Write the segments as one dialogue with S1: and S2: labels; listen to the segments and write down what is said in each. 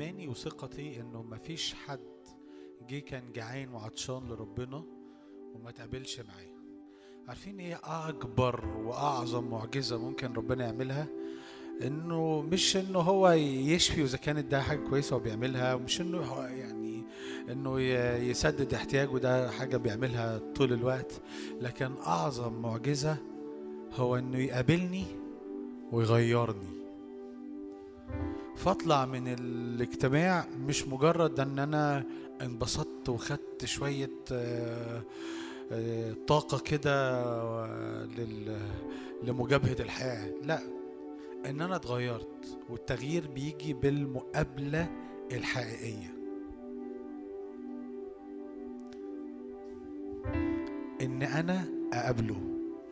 S1: إيماني وثقتي إنه مفيش حد جه كان جعان وعطشان لربنا وما تقابلش معاه. عارفين إيه أكبر وأعظم معجزة ممكن ربنا يعملها؟ إنه مش إنه هو يشفي وإذا كانت ده حاجة كويسة هو بيعملها ومش إنه يعني إنه يسدد احتياجه ده حاجة بيعملها طول الوقت. لكن أعظم معجزة هو إنه يقابلني ويغيرني. فاطلع من الاجتماع مش مجرد ان أنا انبسطت وخدت شوية آه، آه، طاقة كده آه، لمجابهة الحياة. لا ان أنا اتغيرت والتغيير بيجي بالمقابلة الحقيقية. ان أنا اقابله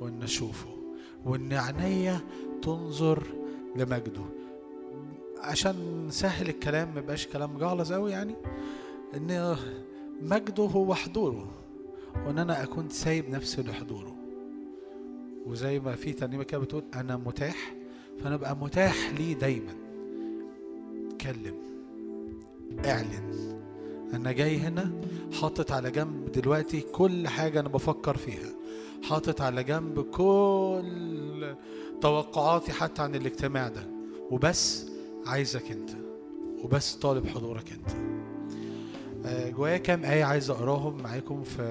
S1: وان اشوفه وان عينيا تنظر لمجده. عشان سهل الكلام ما يبقاش كلام جعلظ قوي يعني إن مجده هو حضوره وإن أنا أكون سايب نفسي لحضوره. وزي ما في ترنيمة كده بتقول أنا متاح فأنا ابقى متاح ليه دايما. اتكلم اعلن. أنا جاي هنا حاطط على جنب دلوقتي كل حاجة أنا بفكر فيها. حاطط على جنب كل توقعاتي حتى عن الاجتماع ده. وبس. عايزك انت وبس طالب حضورك انت. آه، جوايا كام آية عايز أقراهم معاكم في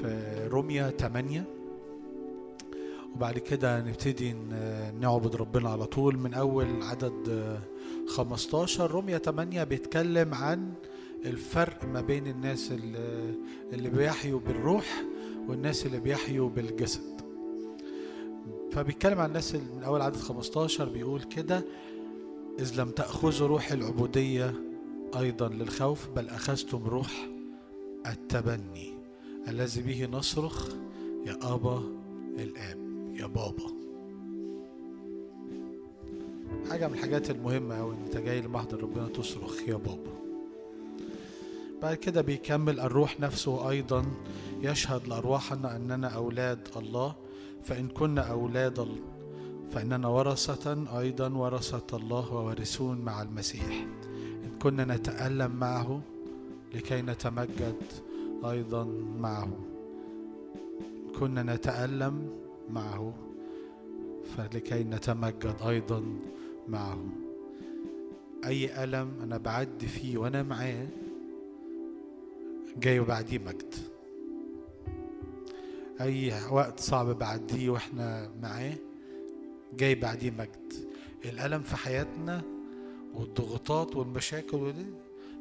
S1: في روميا 8 وبعد كده نبتدي نعبد ربنا على طول. من أول عدد آه، 15 روميا 8 بيتكلم عن الفرق ما بين الناس اللي بيحيوا بالروح والناس اللي بيحيوا بالجسد. فبيتكلم عن الناس من أول عدد 15 بيقول كده إذ لم تأخذوا روح العبودية أيضا للخوف بل أخذتم روح التبني الذي به نصرخ يا أبا الآب يا بابا. حاجة من الحاجات المهمة أوي إن أنت جاي لمحضر ربنا تصرخ يا بابا. بعد كده بيكمل الروح نفسه أيضا يشهد لأرواحنا أننا أولاد الله فإن كنا أولاد فإننا ورثة أيضا ورثة الله ووارثون مع المسيح. إن كنا نتألم معه لكي نتمجد أيضا معه. إن كنا نتألم معه فلكي نتمجد أيضا معه. أي ألم أنا بعدي فيه وأنا معاه جاي بعديه مجد. أي وقت صعب بعديه وإحنا معاه جاي بعديه مجد. الألم في حياتنا والضغوطات والمشاكل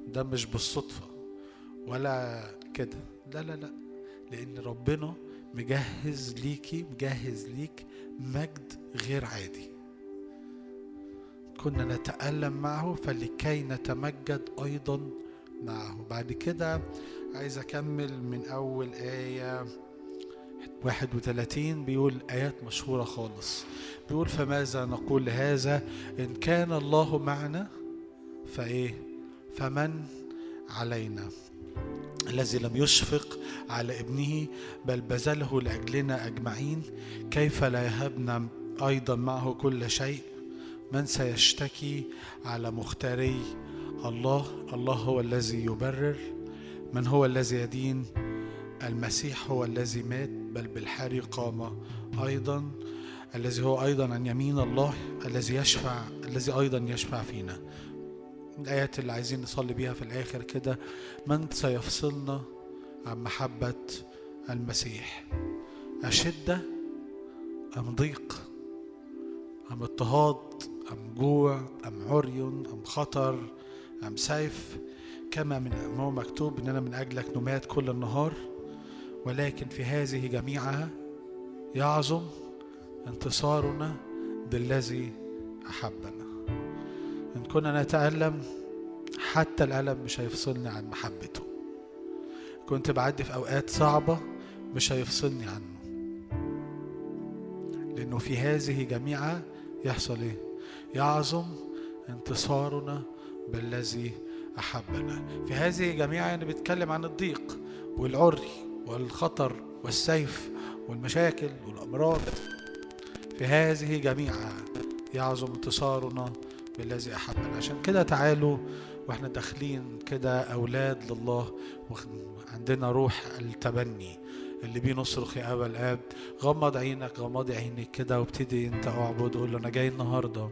S1: ده مش بالصدفة ولا كده. لا لا لا. لأن ربنا مجهز ليكي مجهز ليك مجد غير عادي. كنا نتألم معه فلكي نتمجد أيضا معه. بعد كده عايز أكمل من أول آية. 31 بيقول آيات مشهورة خالص. بيقول فماذا نقول لهذا؟ إن كان الله معنا فإيه؟ فمن علينا؟ الذي لم يشفق على ابنه بل بذله لأجلنا أجمعين. كيف لا يهبنا أيضا معه كل شيء؟ من سيشتكي على مختاري؟ الله. الله هو الذي يبرر. من هو الذي يدين؟ المسيح هو الذي مات. بل بالحري قام أيضا الذي هو أيضا عن يمين الله الذي يشفع الذي أيضا يشفع فينا. الآيات اللي عايزين نصلي بيها في الآخر كده من سيفصلنا عن محبة المسيح؟ أشدة أم ضيق؟ أم اضطهاد؟ أم جوع؟ أم عري أم خطر؟ أم سيف؟ كما من ما هو مكتوب إننا من أجلك نمات كل النهار. ولكن في هذه جميعها يعظم انتصارنا بالذي أحبنا. إن كنا نتألم حتى الألم مش هيفصلني عن محبته. كنت بعدي في أوقات صعبة مش هيفصلني عنه. لأنه في هذه جميعها يحصل إيه؟ يعظم انتصارنا بالذي أحبنا. في هذه جميعها يعني بيتكلم عن الضيق والعري. والخطر والسيف والمشاكل والأمراض. في هذه جميعها يعظم انتصارنا بالذي أحبنا. عشان كده تعالوا وإحنا داخلين كده أولاد لله وعندنا روح التبني اللي بيه نصرخ يا أبا الآب. غمض عينك غمض عينك كده وابتدي أنت أعبد. قول له أنا جاي النهاردة.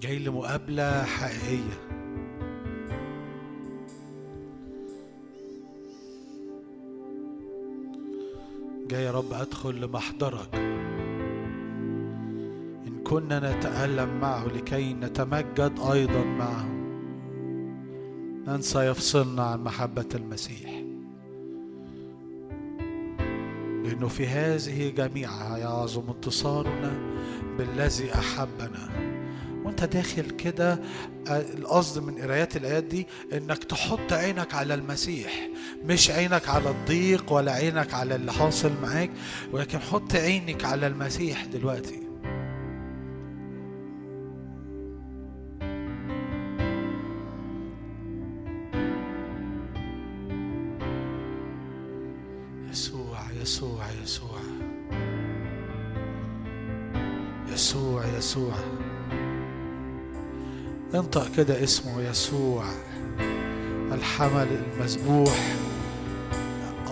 S1: جاي لمقابلة حقيقية. جاي يا رب أدخل لمحضرك. إن كنا نتألم معه لكي نتمجد أيضا معه. من سيفصلنا عن محبة المسيح. لأنه في هذه جميعها يعظم انتصارنا بالذي أحبنا. وانت داخل كده القصد من قرايات الآيات دي انك تحط عينك على المسيح مش عينك على الضيق ولا عينك على اللي حاصل معاك ولكن حط عينك على المسيح دلوقتي. انطق كده اسمه يسوع الحمل المذبوح.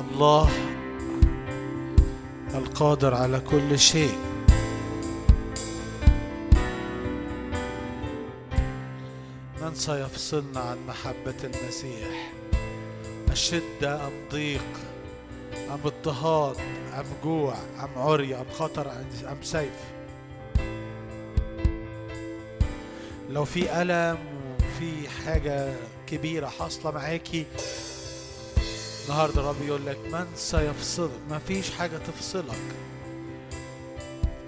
S1: الله القادر على كل شيء. من سيفصلنا عن محبة المسيح؟ أشدة أم ضيق؟ أم اضطهاد؟ أم جوع؟ أم عري؟ أم خطر؟ أم سيف؟ لو في ألم وفي حاجة كبيرة حاصلة معاكي النهارده الرب يقول لك من سيفصلك؟ ما فيش حاجة تفصلك.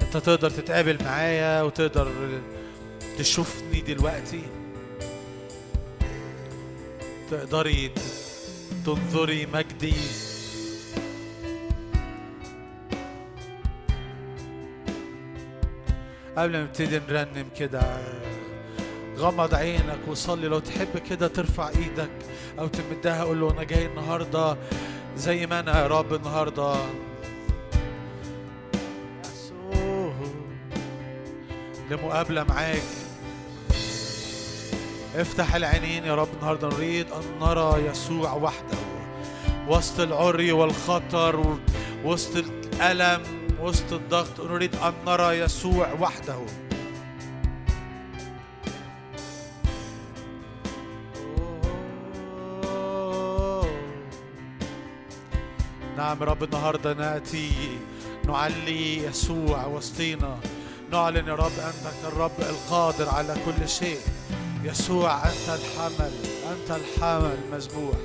S1: أنت تقدر تتقابل معايا وتقدر تشوفني دلوقتي. تقدري تنظري مجدي. قبل ما نبتدي نرنم كده غمض عينك وصلي. لو تحب كده ترفع إيدك أو تمدها قول له أنا جاي النهارده زي ما أنا يا رب النهارده. لمقابلة معاك. افتح العينين يا رب النهارده نريد أن نرى يسوع وحده. وسط العري والخطر وسط الألم وسط الضغط نريد أن نرى يسوع وحده. نعم رب النهارده نأتي نعلي يسوع وسطينا. نعلن يا رب أنك الرب القادر على كل شيء. يسوع أنت الحمل أنت الحمل مذبوح.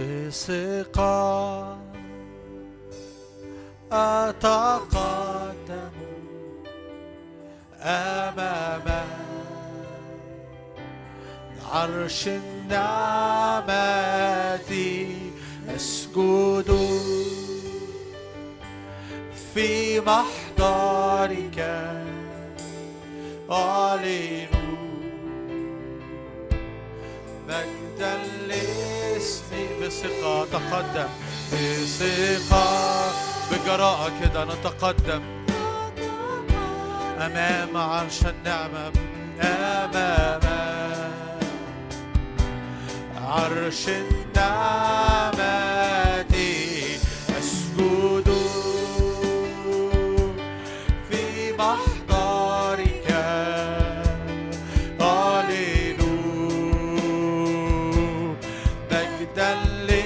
S1: بثقة أتقدم أمام عرش النعمة أسجد في محضرك. أعلن مجدا لاسمك بثقة. تقدم. بثقة. بجراءة كده نتقدم. أمام عرش النعمة أمام عرش النعمة أسجد في محضرك. أعلن مجدا لاسمك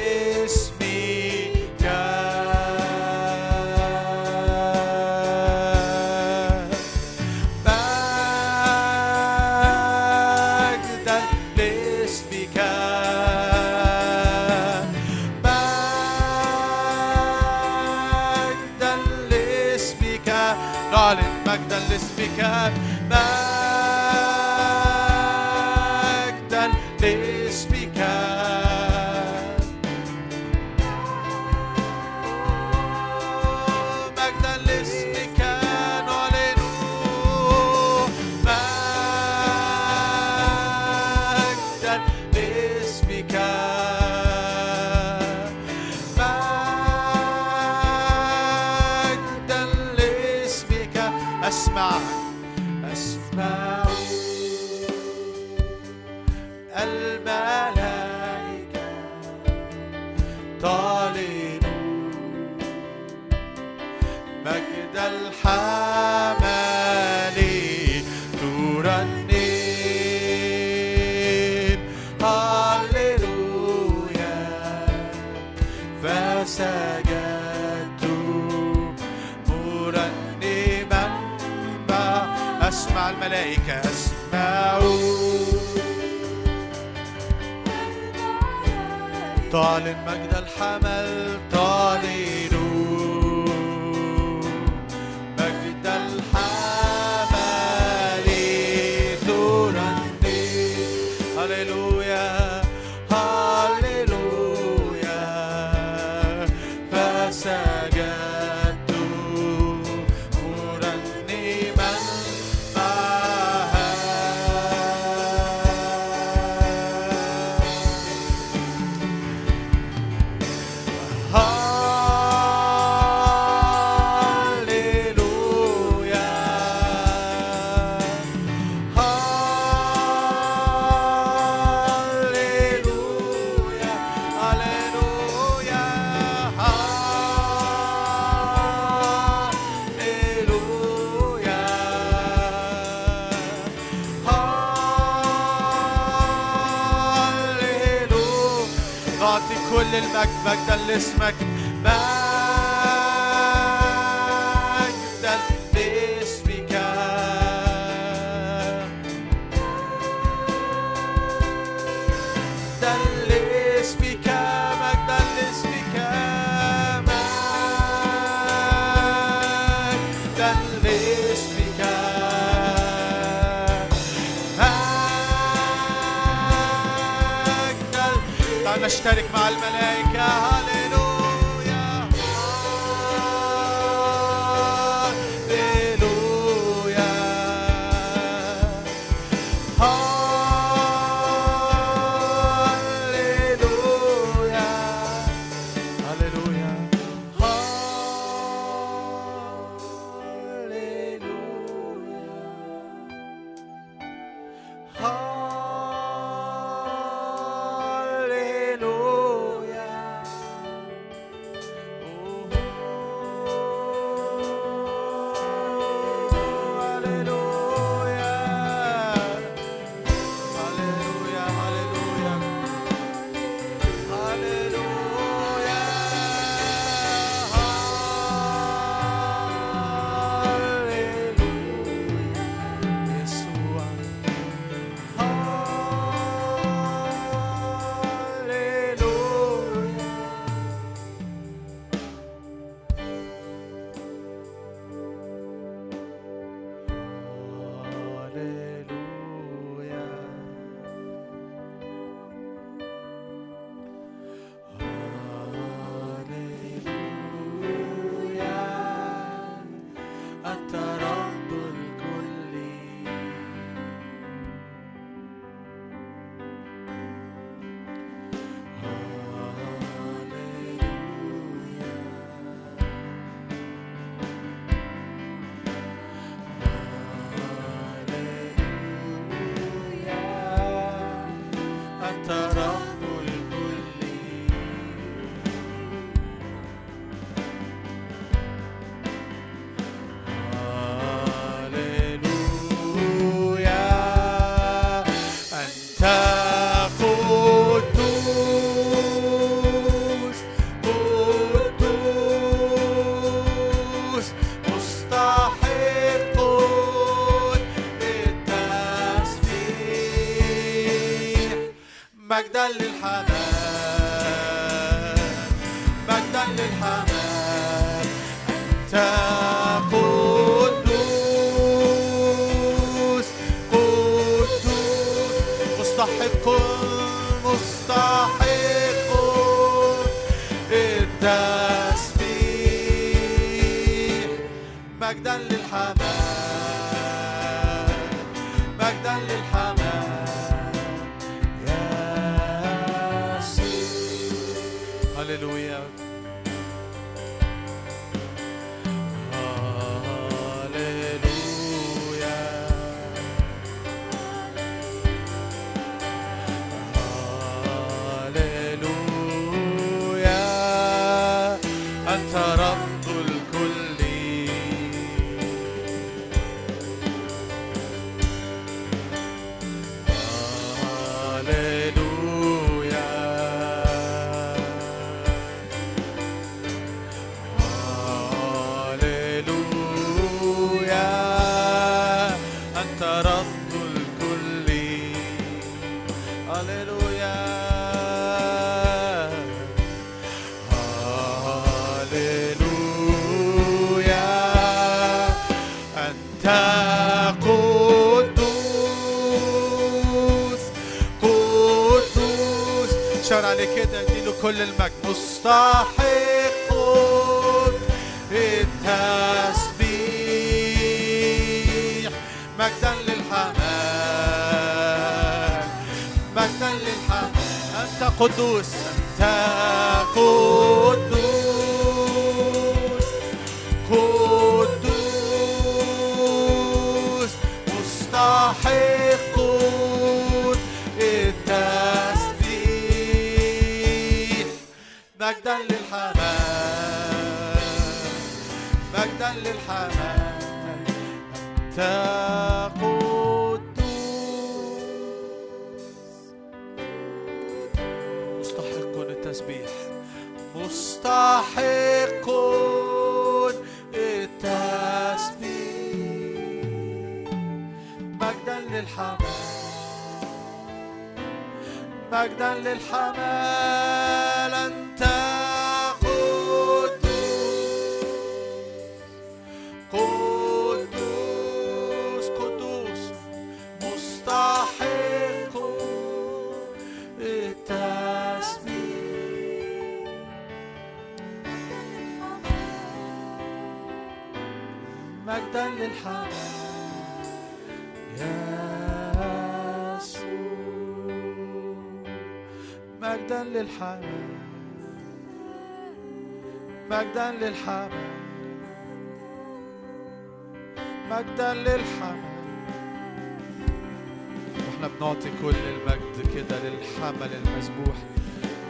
S1: بنعطي كل المجد كده للحمل المذبوح.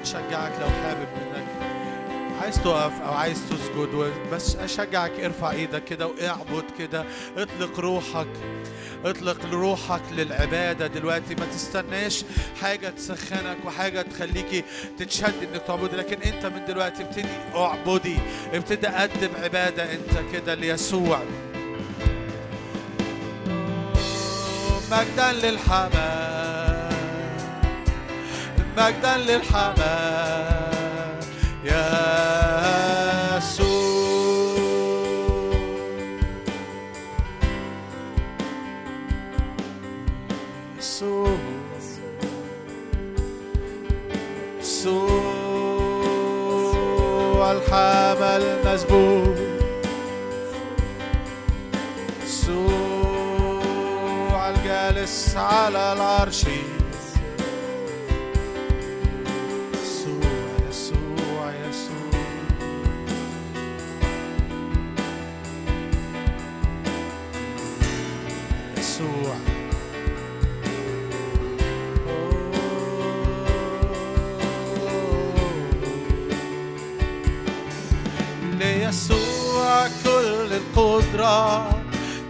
S1: نشجعك لو حابب إنك عايز تقف أو عايز تسجد بس أشجعك ارفع إيدك كده واعبد كده. اطلق روحك اطلق روحك للعبادة دلوقتي. ما تستناش حاجة تسخنك وحاجة تخليكي تتشد إنك تعبدي لكن أنت من دلوقتي ابتدي اعبدي ابتدي قدم عبادة أنت كده ليسوع. مجدا للحمام. مجدا للحمام. يسوع. يسوع. الحمل المذبوح على العرش. يسوع يسوع يسوع. يسوع. ليسوع كل القدرة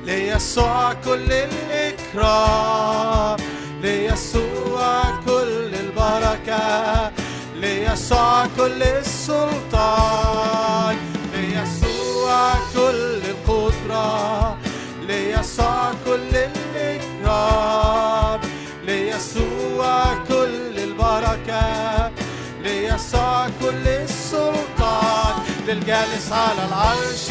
S1: ليسوع كل الإكرام ليسوع كل البركة ليسوع كل السلطان ليسوع كل القدرة ليسوع كل الإكرام ليسوع كل البركة ليسوع كل السلطان للجالس على العرش.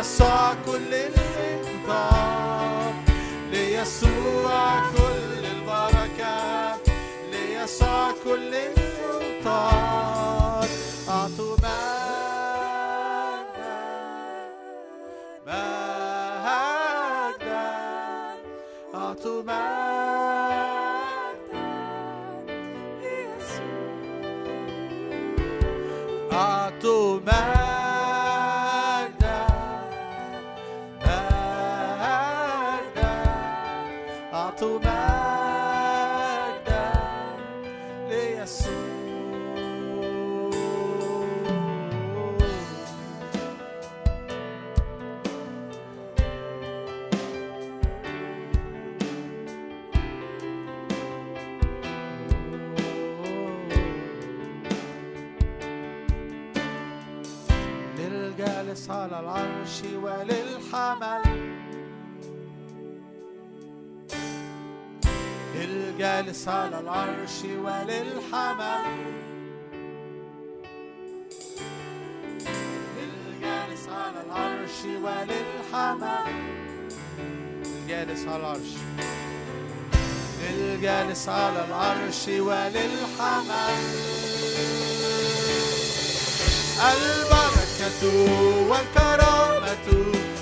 S1: ليسوع كل الانقاذ ليسوع كل البركة ليسوع كل العمل للجالس على العرش وللحمل. للجالس على العرش وللحمل. للجالس على العرش. للجالس على العرش وللحمل. البركة والكرامة.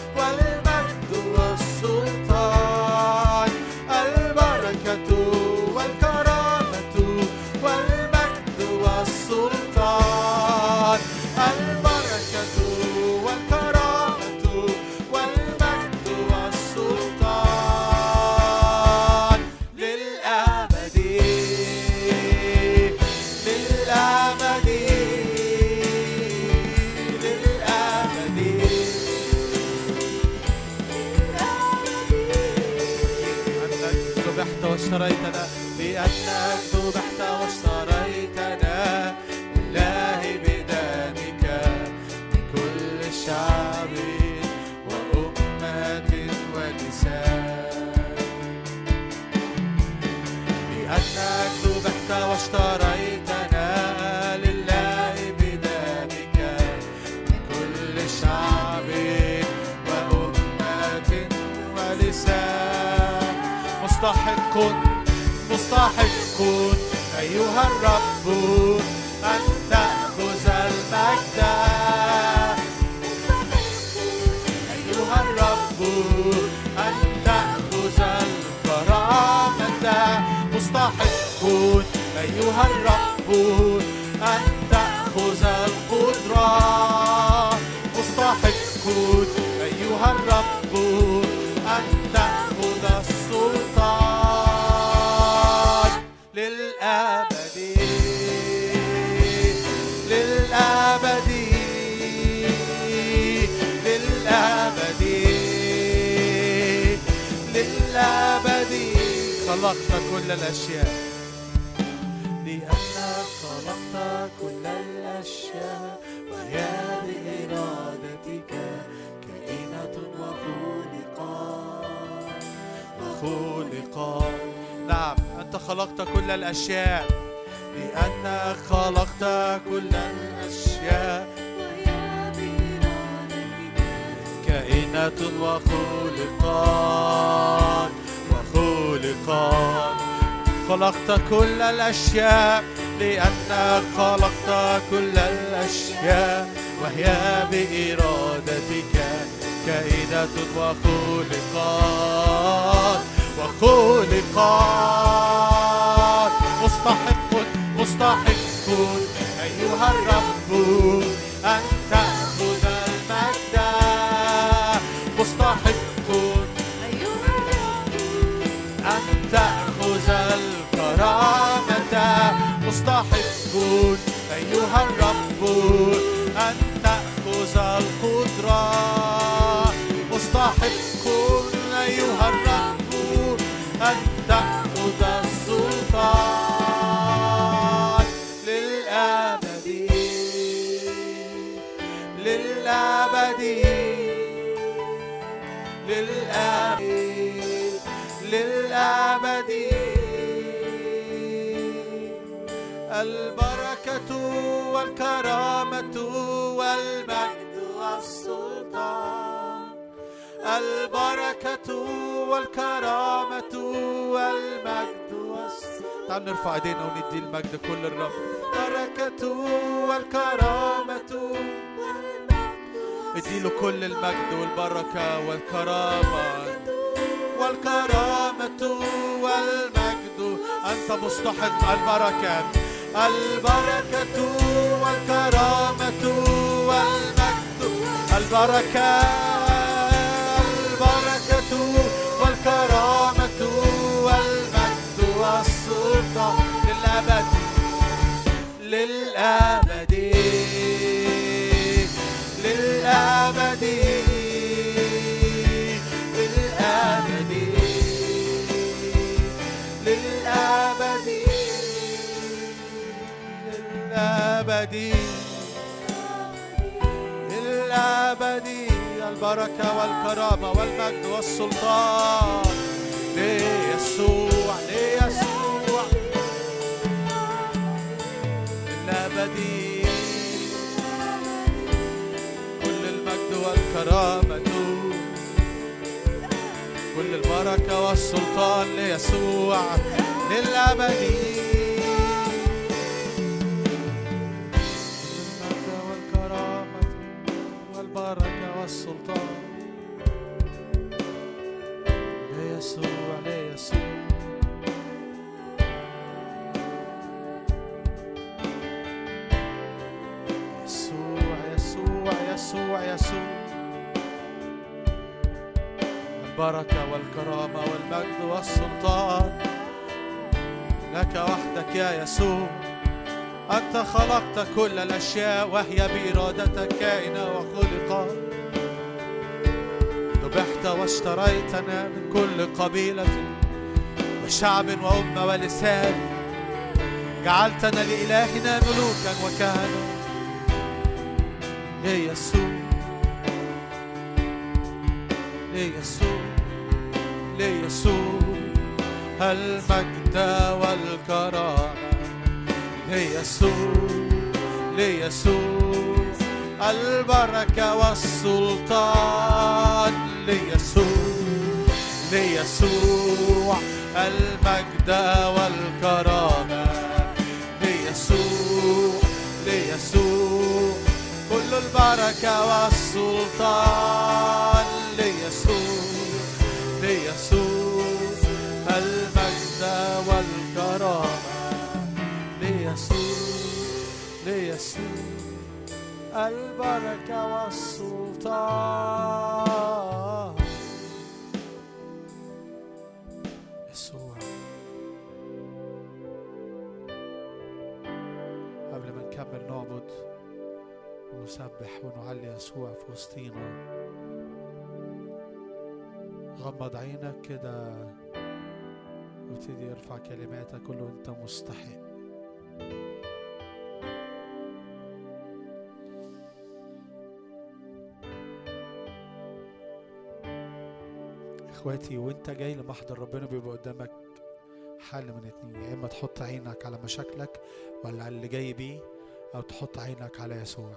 S1: مستحق أيها الرب. كل الأشياء. لأنك خلقت كل الأشياء وهي بإرادتك كائنة وخلقا. وخلقا نعم أنت خلقت كل الأشياء. لأنك خلقت كل الأشياء وهي بإرادتك كائنة وخلقا. وخلقا. خلقت كل الأشياء لأنك خلقت كل الأشياء وهي بإرادتك كائنات وخلقات وخلقات. مستحق مستحق أيها الرب أن مستحق أيها الرب أن تأخذ القدرة. مستحق أيها الرب أن تأخذ السلطان. للأبد للأبد للأبد للأبد. البركة والكرامة والمجد والسلطان. البركة والكرامة والمجد والسلطان. نرفع ايدينا وندي المجد كل الرب. البركة والكرامة اديله كل المجد والبركة والكرامة. والكرامة والمجد. أنت مستحق البركة. البركة والكرامة والمجد. البركة البركة والكرامة والمجد للأبد للأبد للأبد. للأبد للأبد البركة والكرامة والمجد والسلطان. ليسوع ليسوع. للأبد كل المجد والكرامة كل البركة والسلطان ليسوع. للأبد يا يسوع أنت خلقت كل الأشياء وهي بإرادتك كائنة وخلقت ذبحت واشتريتنا من كل قبيلة وشعب وأمة ولسان. جعلتنا لإلهنا ملوكا وكهنة. ليسوع ليسوع ليسوع المجد والكرامة. ليسوع ليسوع البركة والسلطان. ليسوع ليسوع المجد والكرامة. ليسوع ليسوع كل البركة والسلطان. ليسوع ليسوع المجد والكرامة. ليسوع البركة والسلطان. يسوع. قبل ما نكمل نعبد ونسبح ونعلي يسوع في وسطينا غمض عينك كده وابتدي ارفع كلماتك قول له أنت مستحق. إخواتي وأنت جاي لمحضر ربنا بيبقى قدامك حل من اتنين. يا إما تحط عينك على مشاكلك ولا على اللي جاي بيه أو تحط عينك على يسوع.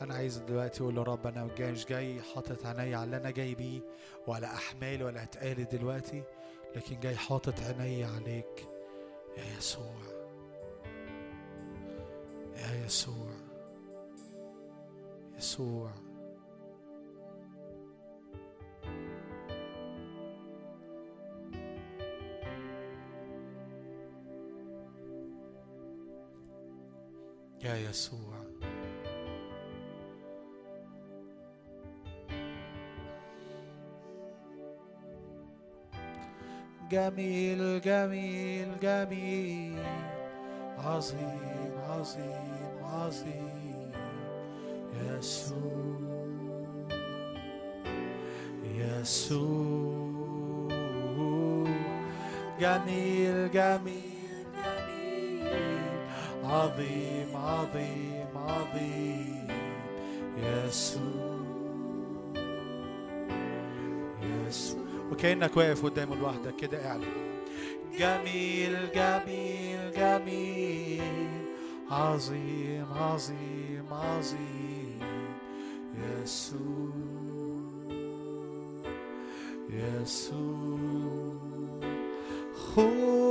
S1: أنا عايز دلوقتي أقول له رب أنا جاي مش جاي حاطط عيني على اللي أنا جاي بيه ولا أحمالي ولا أتقالي دلوقتي لكن جاي حاطط عيني عليك. يا يسوع. يا يسوع. يسوع. يا يسوع. جميل جميل جميل. عظيم عظيم عظيم. يسوع يسوع. جميل جميل. عظيم عظيم عظيم. يسوع. يسوع. وكأنك واقف قدامه لوحدك كده اعلن. جميل جميل جميل. عظيم عظيم عظيم. يسوع. يسوع. خدني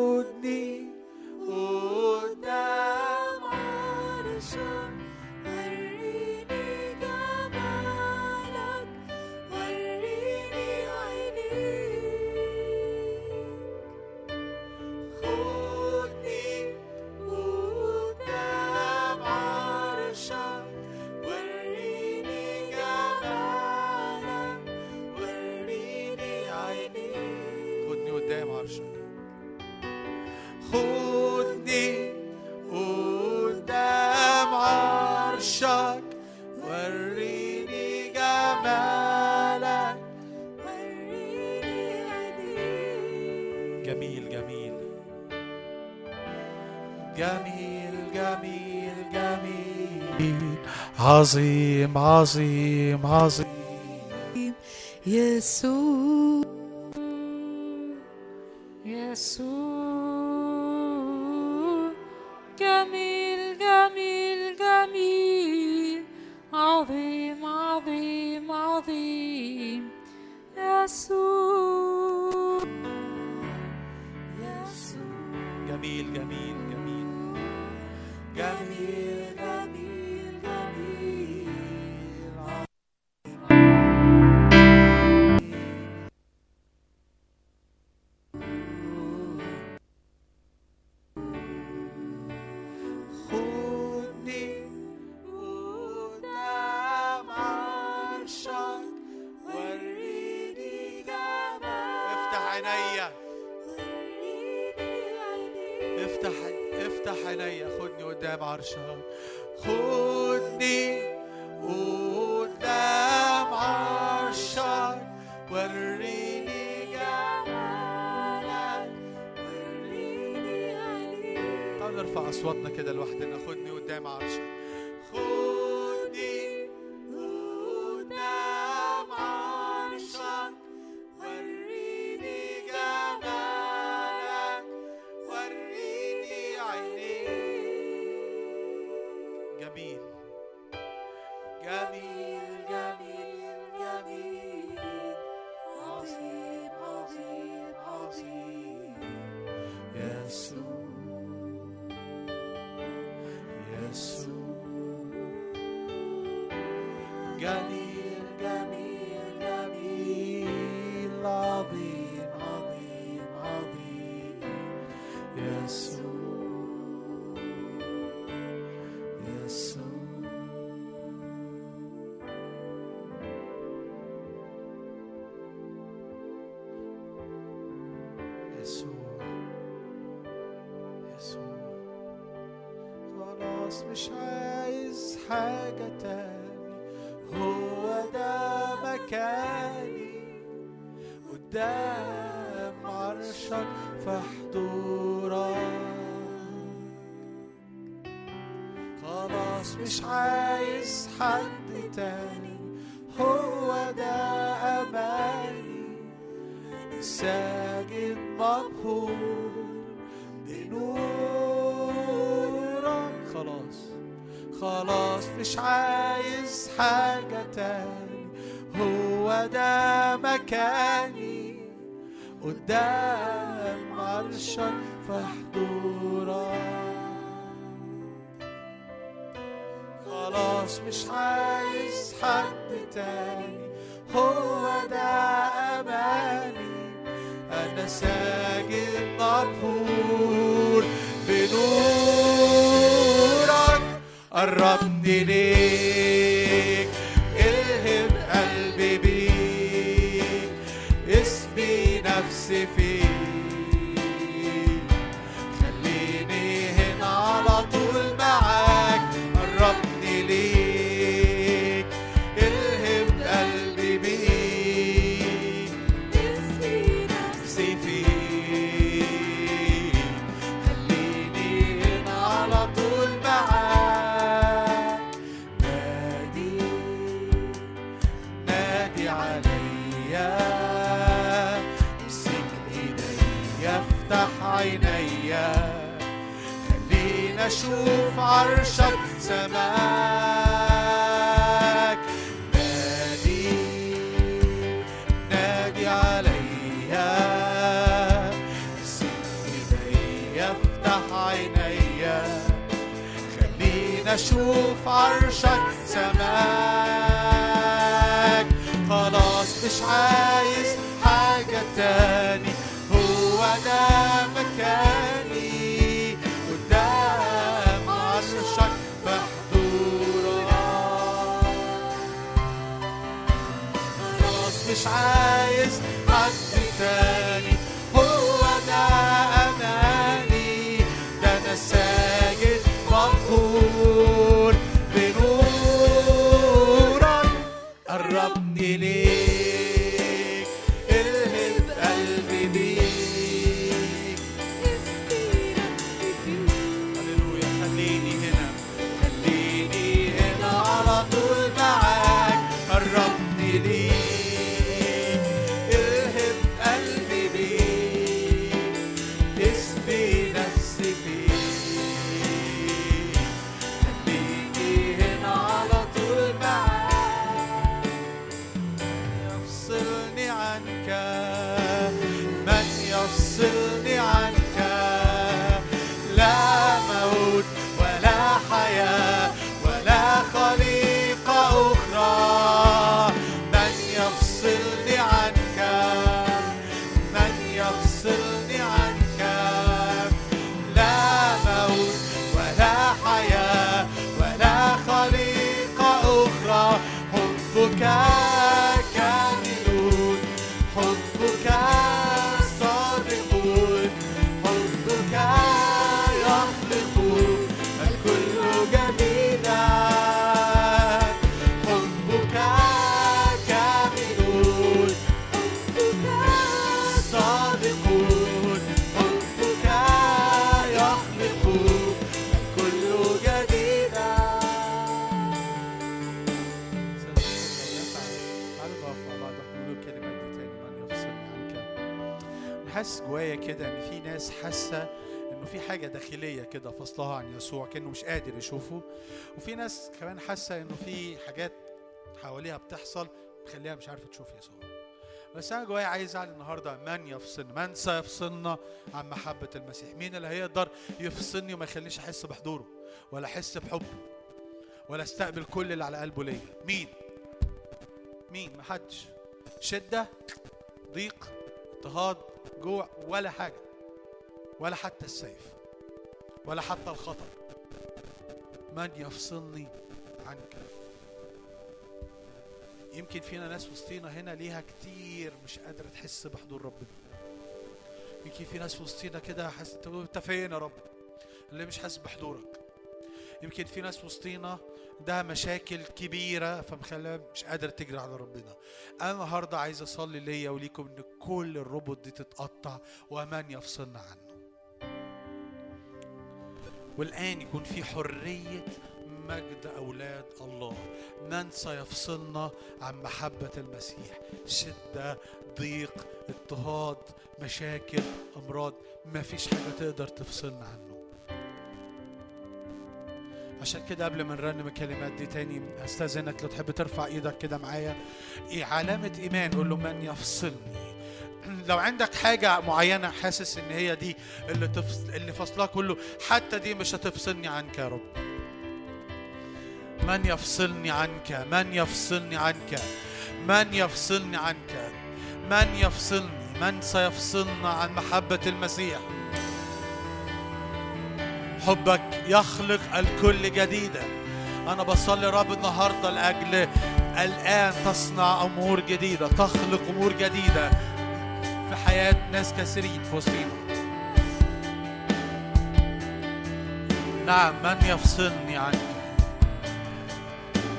S1: عظيم عظيم عظيم.
S2: يسوع يسوع جميل جميل جميل. عظيم عظيم عظيم. يسوع يسوع.
S1: جميل جميل جميل. جميل. قدام عرشك خدني قدام عرشك. وريني جمالك. وريني عينيك تعالوا نرفع أصواتنا كده لوحدنا. خدني قدام عرشك. فصلها عن يسوع كأنه مش قادر يشوفه. وفي ناس كمان حاسة إنه في حاجات حواليها بتحصل مخليها مش عارفة تشوف يسوع. بس أنا جوايا عايز أعلن النهارده من يفصلنا من سيفصلنا عن محبة المسيح؟ مين اللي هيقدر يفصلني وما يخلينيش أحس بحضوره ولا أحس بحبه ولا أستقبل كل اللي على قلبه ليا؟ مين؟ مين؟ محدش شدة ضيق اضطهاد جوع ولا حاجة. ولا حتى السيف. ولا حتى الخطر من يفصلني عنك؟ يمكن فينا ناس وسطينا هنا ليها كتير مش قادرة تحس بحضور ربنا. يمكن في ناس وسطينا كده تقول أنت فين يا رب؟ اللي مش حاسس بحضورك. يمكن في ناس وسطينا عندها مشاكل كبيرة فمخليها مش قادرة تجري على ربنا. أنا النهاردة عايز أصلي ليا وليكم إن كل الربط دي تتقطع ومن يفصلنا عنه والآن يكون في حرية مجد أولاد الله. من سيفصلنا عن محبة المسيح؟ شدة ضيق اضطهاد مشاكل أمراض. ما فيش حاجة تقدر تفصلنا عنه. عشان كده قبل ما نرنم الكلمات دي تاني أستاذنك لو تحب ترفع إيدك كده معايا. إيه علامة إيمان قول له من يفصلني. لو عندك حاجة معينة حاسس إن هي دي اللي تفصل اللي فصلها كله حتى دي مش هتفصلني عنك يا رب. من يفصلني عنك؟ من يفصلني عنك؟ من يفصلني عنك؟ من يفصلني؟ من سيفصلنا عن محبة المسيح؟ حبك يخلق الكل جديدا. أنا بصلي رب النهاردة لأجل الآن تصنع أمور جديدة تخلق أمور جديدة. في حياة ناس كثيرين في وسطينا نعم من يفصلني عنك؟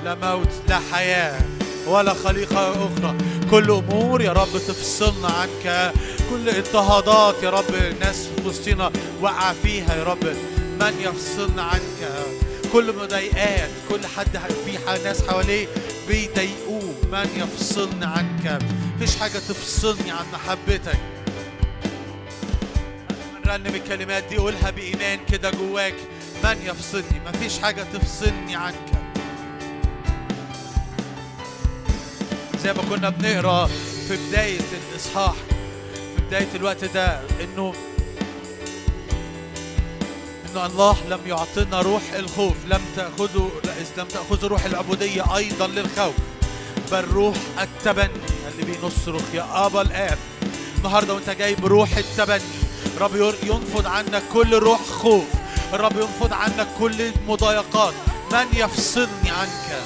S1: لا موت لا حياة ولا خليقة أخرى. كل أمور يا رب تفصلنا عنك. كل اضطهادات يا رب ناس في وسطينا وقع فيها يا رب. من يفصلنا عنك؟ كل مضايقات كل حد في ناس حواليه بيضايقوه. من يفصلنا عنك مفيش حاجة تفصلني عن محبتك. نرنم الكلمات دي قولها بإيمان كده جواك. من يفصلني؟ مفيش حاجة تفصلني عنك زي ما كنا بنقرأ في بداية الإصحاح في بداية الوقت ده إنه إنه الله لم يعطينا روح الخوف لم تأخذوا لم تأخذوا روح العبودية أيضا للخوف بل روح التبني. اللي بينصرخ يا أبا الآب النهارده وأنت جاي بروح التبني. رب ينفض عنك كل روح خوف. الرب ينفض عنك كل المضايقات. من يفصلني عنك؟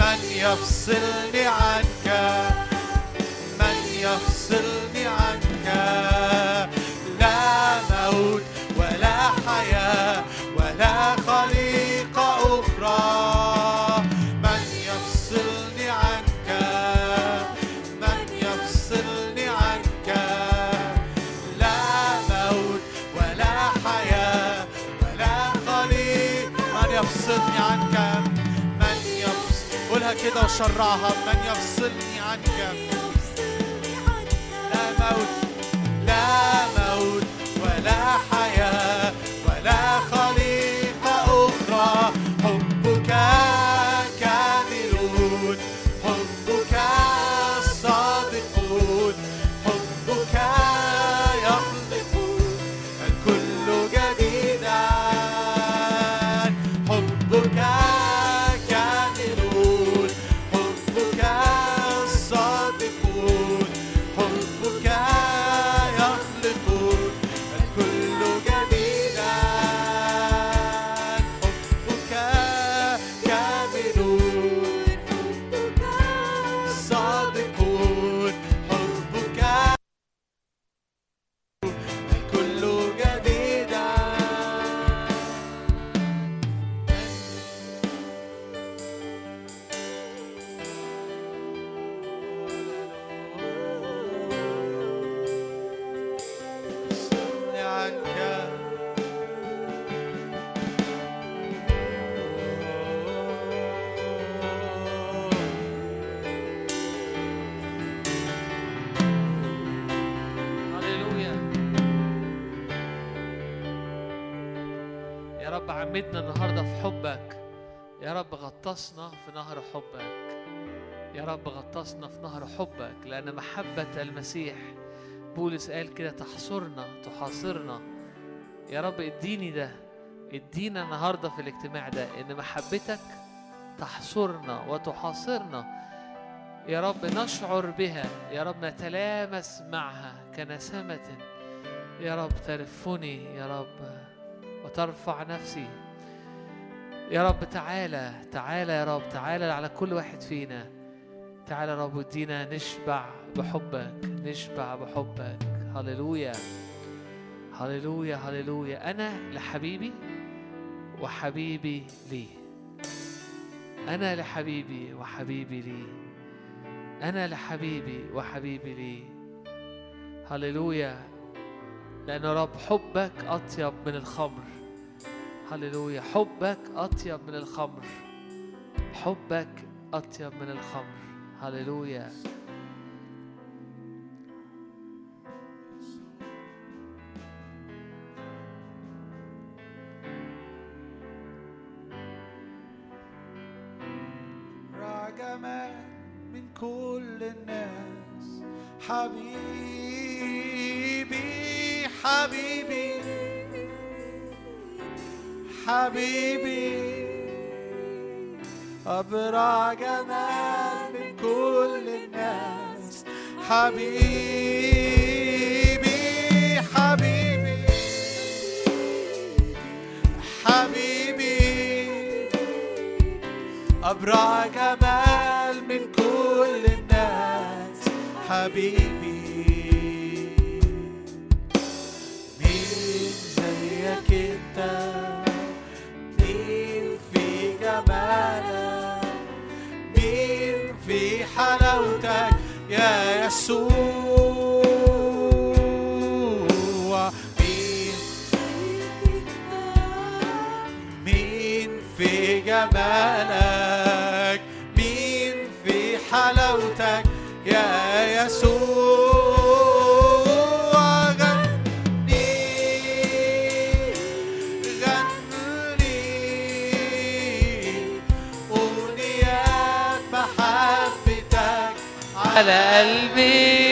S1: من يفصلني عنك؟ وشرعها من يفصلني
S3: غطسنا في نهر حبك. يا رب غطسنا في نهر حبك لأن محبة المسيح بولس قال كده تحصرنا تحاصرنا. يا رب اديني ده ادينا النهارده في الاجتماع ده إن محبتك تحصرنا وتحاصرنا. يا رب نشعر بها يا رب نتلامس معها كنسمة. يا رب تلفني يا رب وترفع نفسي يا رب تعالى تعالى يا رب تعالى على كل واحد فينا. تعالى يا رب ودينا نشبع بحبك نشبع بحبك. هللويا هللويا هللويا. أنا لحبيبي وحبيبي لي. أنا لحبيبي وحبيبي لي. أنا لحبيبي وحبيبي لي. هللويا. لأن رب حبك أطيب من الخمر. هللويا. حبك أطيب من الخمر. حبك أطيب من الخمر. هللويا.
S1: جمال من كل الناس. حبيبي حبيبي. حبيبي أبرع جمال من كل الناس. حبيبي حبيبي حبيبي أبرع جمال من كل الناس. حبيبي مين زيك أنت؟ مين في حلاوتك يا يسوع؟ مين في جمالك؟
S3: على قلبي.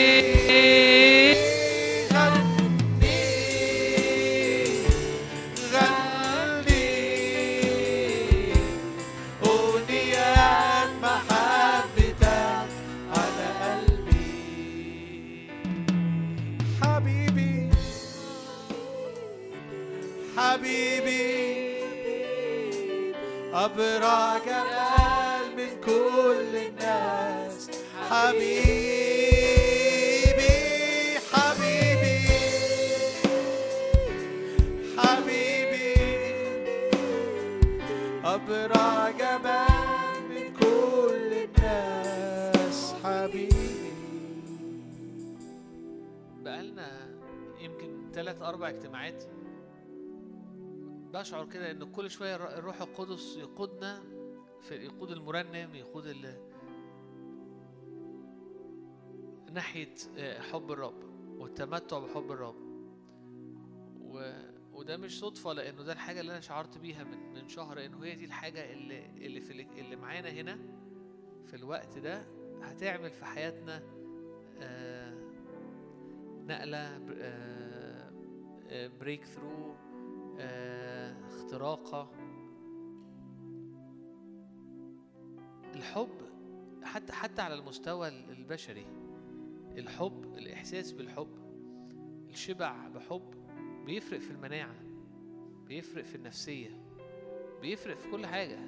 S3: أربع اجتماعات. بشعر كده إن كل شوية الر- الروح القدس يقودنا في يقود المرنم يقود ال ناحية آه، حب الرب والتمتع بحب الرب. و... وده مش صدفة لأنه ده الحاجة اللي أنا شعرت بيها من من شهر إنه هي دي الحاجة اللي اللي في ال- اللي معانا هنا في الوقت ده هتعمل في حياتنا آه نقلة بريك ثرو اختراقة. الحب حتى حتى على المستوى البشري الحب الإحساس بالحب الشبع بحب بيفرق في المناعة بيفرق في النفسية بيفرق في كل حاجة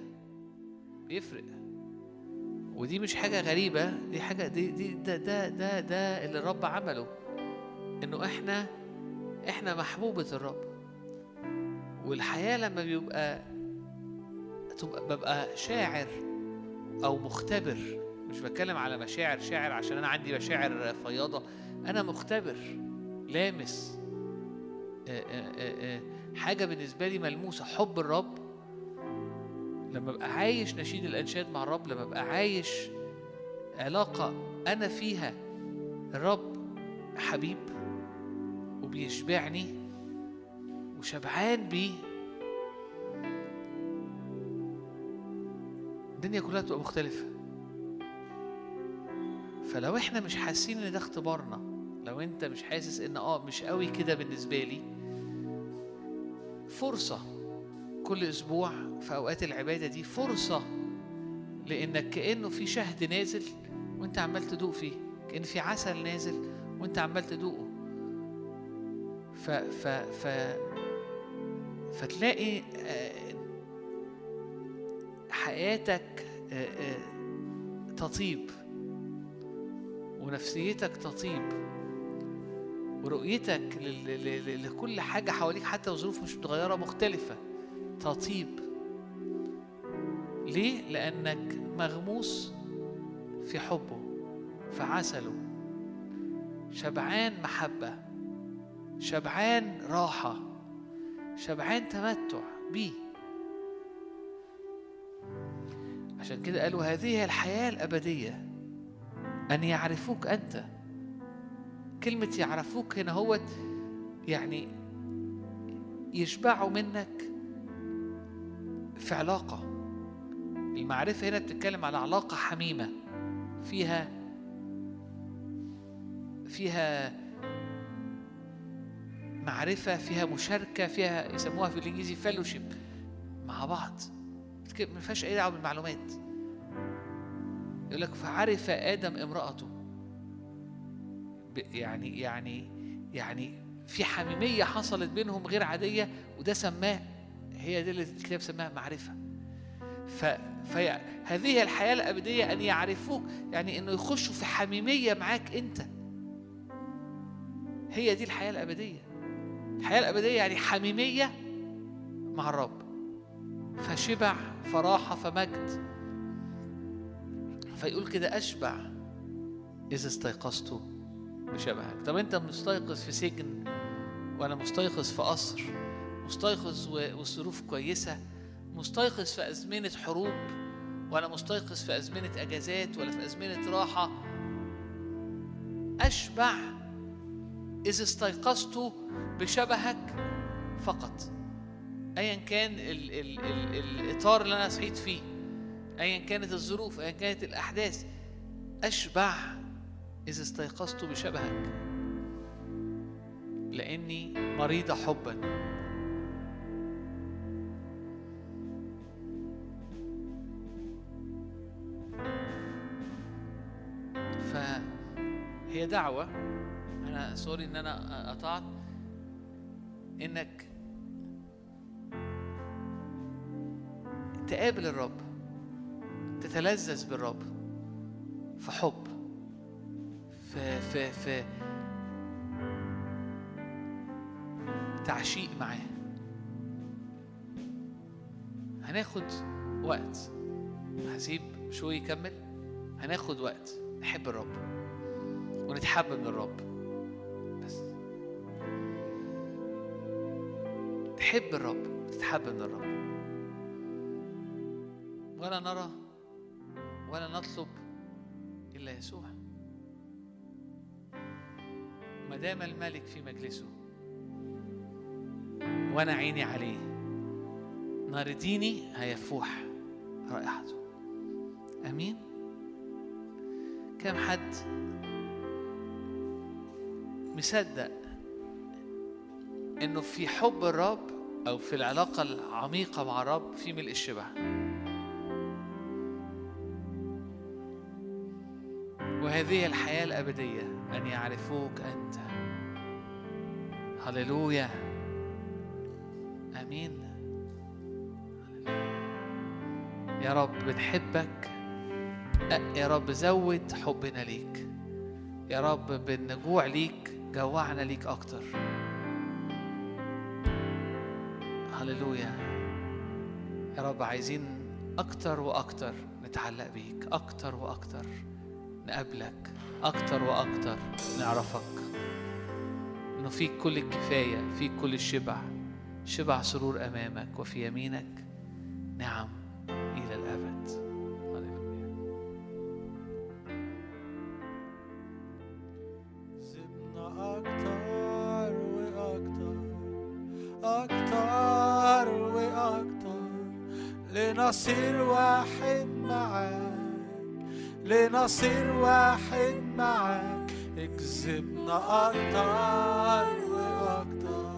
S3: بيفرق. ودي مش حاجة غريبة دي حاجة دي, دي ده ده ده ده اللي الرب عمله إنه إحنا إحنا محبوبة الرب. والحياة لما بيبقى تبقى ببقى شاعر أو مختبر مش بتكلم على مشاعر شاعر عشان أنا عندي مشاعر فياضة. أنا مختبر لامس آه، آه، آه، حاجة بالنسبة لي ملموسة. حب الرب لما ابقى عايش نشيد الأنشاد مع الرب لما ابقى عايش علاقة أنا فيها الرب حبيب. وبيشبعني وشبعان بيه. الدنيا كلها تبقى مختلفة. فلو إحنا مش حاسين ان ده اختبارنا لو انت مش حاسس ان آه مش قوي كده بالنسبة لي فرصة كل أسبوع في أوقات العبادة دي فرصة لإنك كأنه في شهد نازل وانت عمال تدوق فيه كأن في عسل نازل وانت عمال تدوقه. ف ف ف فتلاقي آه، حياتك آه، آه، تطيب ونفسيتك تطيب ورؤيتك لكل حاجة حواليك حتى وظروف مش متغيرة مختلفة تطيب. ليه؟ لأنك مغموس في حبه في عسله. شبعان محبة. شبعان راحة شبعان تمتع بيه. عشان كده قالوا هذه هي الحياة الأبدية أن يعرفوك أنت. كلمة يعرفوك هنا هو يعني يشبعوا منك في علاقة. المعرفة هنا بتتكلم على علاقة حميمة فيها فيها معرفة فيها مشاركة فيها يسموها في الإنجليزي فellowship مع بعض. ما فيهاش أي دعوة بالمعلومات. يقول لك فعرف آدم امرأته. يعني يعني يعني في حميمية حصلت بينهم غير عادية وده سماه هي دي اللي الكتاب سماها معرفة. ف فهذه الحياة الأبدية أن يعرفوك يعني إنه يخشوا في حميمية معاك أنت. هي دي الحياة الأبدية. الحياة الأبدية يعني حميمية مع الرب. فشبع فراحة فمجد. فيقول كده أشبع إذا استيقظت بشبهك. طب أنت مستيقظ في سجن وأنا مستيقظ في قصر؟ مستيقظ و- والظروف كويسة؟ مستيقظ في أزمنة حروب وأنا مستيقظ في أزمنة أجازات ولا في أزمنة راحة؟ أشبع إذا استيقظت بشبهك فقط. أيا كان ال ال ال الإطار اللي أنا صحيت فيه أيا كانت الظروف أيا كانت الأحداث أشبع إذا استيقظت بشبهك. لأني مريضة حبا. فهي دعوة أنا سوري إن أنا قطعت. إنك تقابل الرب تتلذذ بالرب في حب في في في تعشيق معاه. هناخد وقت. هسيب شوي يكمل. هناخد وقت. نحب الرب ونتحب من تحب الرب تتحب من الرب. ولا نرى ولا نطلب إلا يسوع. ما دام الملك في مجلسه وأنا عيني عليه نار ديني هيفوح رائحته. أمين؟ كم حد مصدق إنه في حب الرب أو في العلاقة العميقة مع الرب في ملء الشبع وهذه الحياة الأبدية أن يعرفوك أنت. هللويا. آمين. يا رب بنحبك. يا رب زود حبنا ليك. يا رب بالنجوع ليك جوعنا ليك أكتر. هللويا. يا رب عايزين أكتر وأكتر نتعلق بيك أكتر وأكتر نقابلك أكتر وأكتر نعرفك. إنه فيك كل الكفاية فيك كل الشبع شبع سرور أمامك وفي يمينك. نعم.
S1: لنصير واحد معاك لنصير واحد معاك. اكذبنا أكتر وأكتر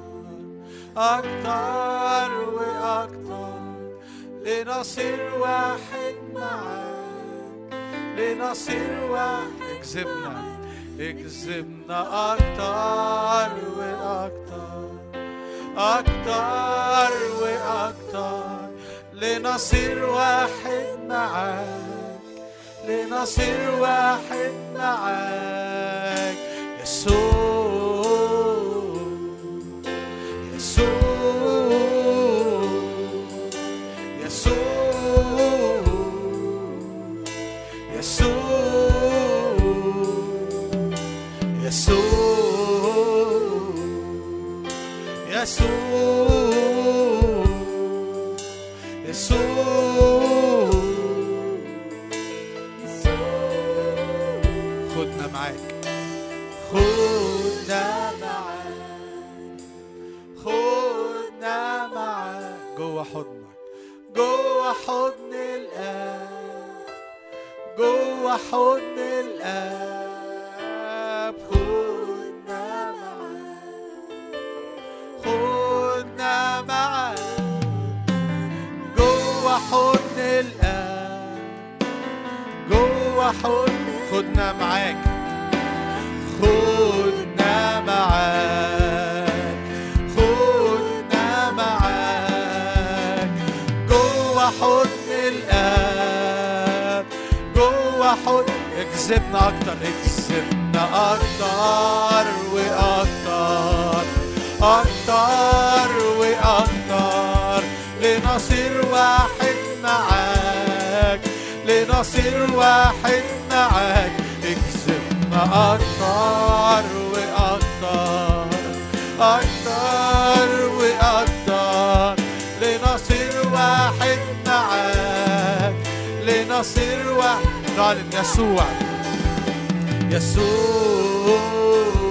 S1: أكتر وأكتر. لنصير واحد معاك لنصير واحد. اكذبنا اكذبنا أكتر وأكتر أكتر وأكتر. لنصير واحد معاك لنصير واحد معاك يسوع يسوع يسوع يسوع يسوع ننفجر حضن الآب خدنا معاه خدنا معاه جوا حضن الآب جوا حضن خدنا معاك خدنا معاك جوا حضن الآب اكذبنا أكتر اكذبنا أكتر وأكتر أكتر وأكتر لنصير واحد معاك. لنصير واحد معاك. اكذبنا أكتر وأكتر أكتر وأكتر لنصير واحد معاك. لنصير واحد غالب يسوع. يسوع.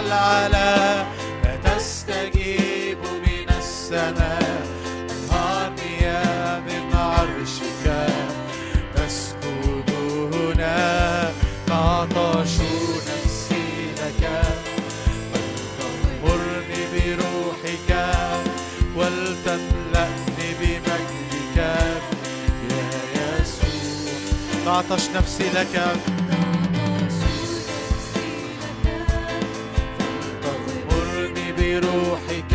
S1: العلا لا تستجيب من السماء. أنهارني من عرشك تسكن هنا تعطش نفسي لك. ولتغمرني بروحك ولتملأني بمجدك. يا يسوع تعطش نفسي لك. بروحك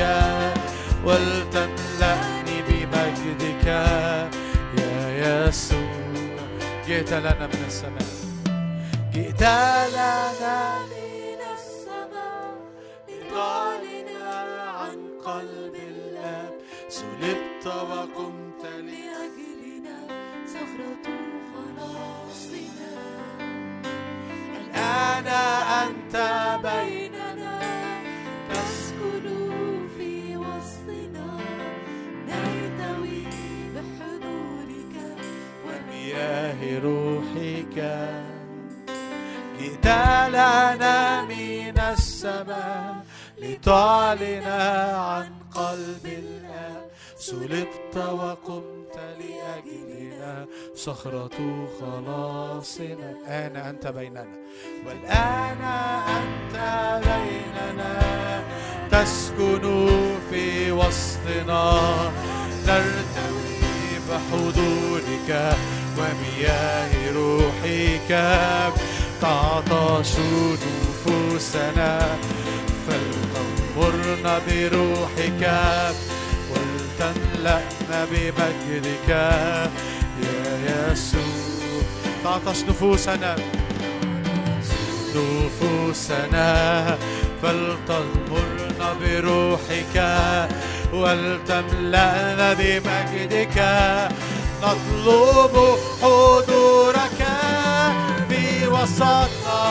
S1: ولتملأني بمجدك. يا يسوع جئت لنا من السماء. جئت لنا
S2: من السماء
S1: لتعلن عن قلب الآب صلبت وقمت
S2: لأجلنا صخرة خلاصنا.
S1: الآن أنت بين روحك. جئت لنا من السماء لتعلن عن قلب الآب. صلبت وقمت لأجلنا. صخرة خلاصنا. الآن أنت بيننا. والآن أنت بيننا. تسكن في وسطنا. نرتوي بحضورك ومياه روحك تعطش نفوسنا فلتغمرنا بروحك ولتملأنا بمجدك. يا يسوع تعطش نفوسنا نفوسنا فلتغمرنا بروحك ولتملأنا بمجدك. نطلب حضورك في وسطنا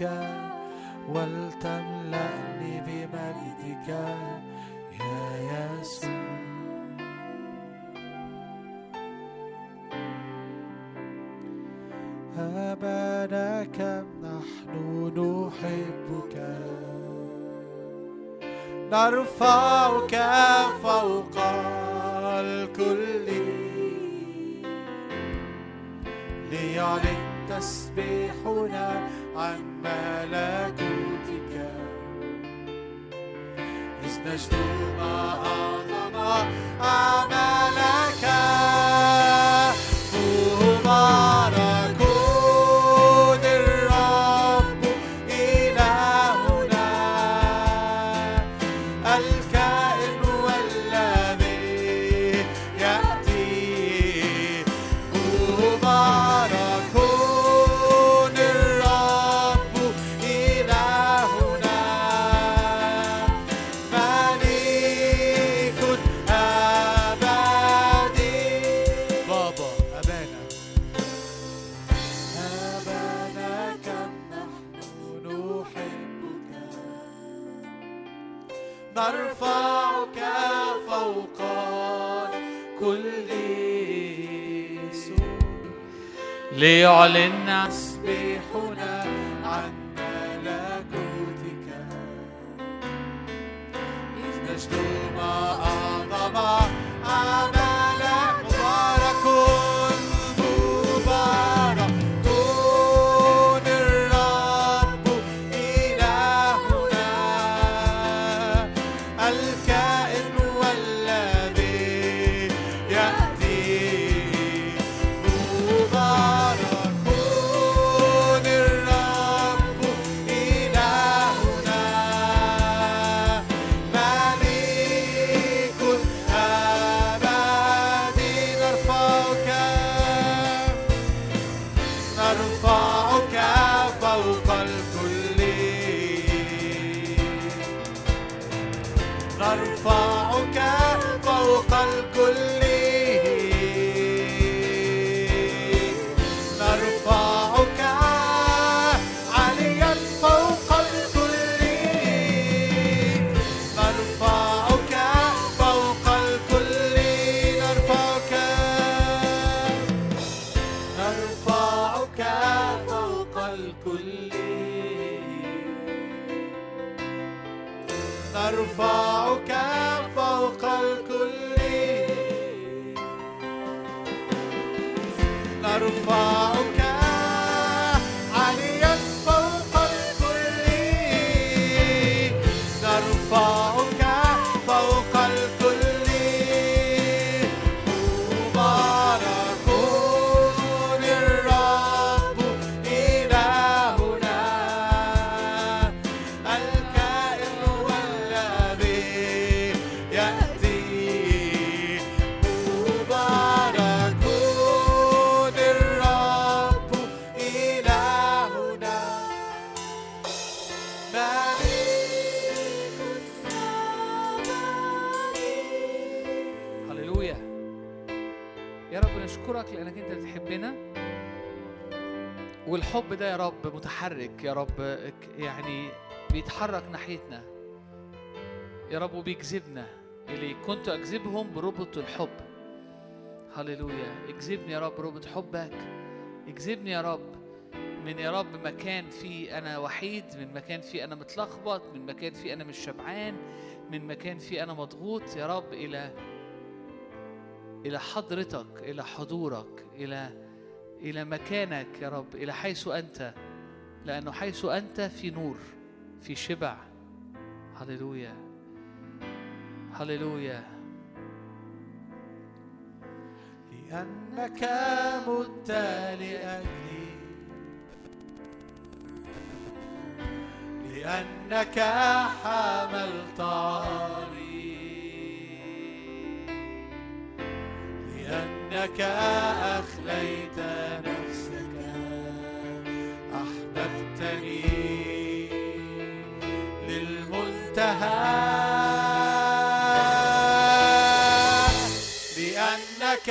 S1: بحبك ولتملأني بمجدك يا يسوع. أبانا كم نحن نحبك. نرفعك فوق الكل. ليعلن تسبيحنا عن ملكوتك. إذ نجد ما أعظم أعمالك.
S3: ده يا رب متحرك يا رب يعني بيتحرك ناحيتنا. يا رب وبيجذبنا. إليك كنت أجذبهم بربط الحب. هللويا. اجذبني يا رب ربط حبك. اجذبني يا رب من يا رب مكان فيه أنا وحيد من مكان فيه أنا متلخبط من مكان فيه أنا مش شبعان من مكان فيه أنا مضغوط. يا رب إلى إلى حضرتك إلى حضورك إلى إلى مكانك يا رب إلى حيث أنت لأنه حيث أنت في نور في شبع. هللويا. هللويا.
S1: لأنك مت لأجلي لأنك حملت عاري لأنك أخليت نفسك أحببتني للمنتهى. لأنك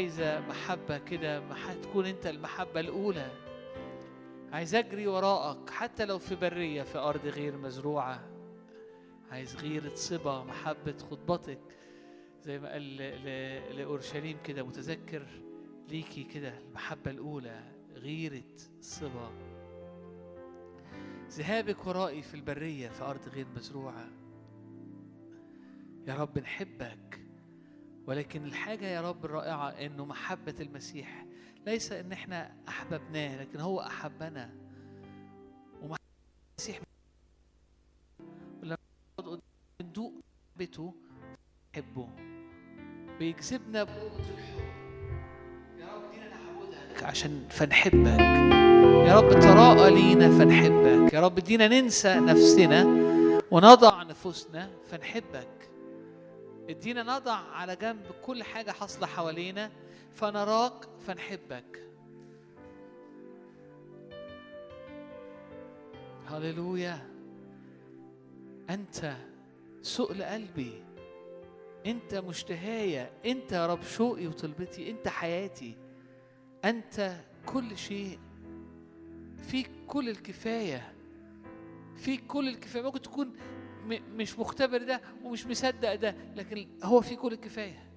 S3: عايزة محبة كده تكون أنت المحبة الأولى. عايز أجري وراءك حتى لو في برية في أرض غير مزروعة. عايز غيرة صبا محبة خطبتك. زي ما قال لأورشليم كده متذكر ليكي كده المحبة الأولى غيرة صبا. ذهابك ورائي في البرية في أرض غير مزروعة. يا رب نحبك. ولكن الحاجة يا رب الرائعة إنه محبة المسيح ليس إن إحنا أحببناه لكن هو أحبنا. ومحبة المسيح ولما نقعد قدام ندوق محبته نحبه بيجذبنا بقوة الحب. يا رب دينا نعبدك عشان فنحبك. يا رب تراءى لينا فنحبك. يا رب دينا ننسى نفسنا ونضع نفوسنا فنحبك. ادينا نضع على جنب كل حاجة حاصلة حوالينا فنراك فنحبك. هللويا. أنت سؤل قلبي أنت مشتهاية أنت يا رب شوقي وطلبتي. أنت حياتي. أنت كل شيء. فيك كل الكفاية. فيك كل الكفاية. ممكن تكون مش مختبر ده ومش مصدق ده لكن هو في كل الكفاية.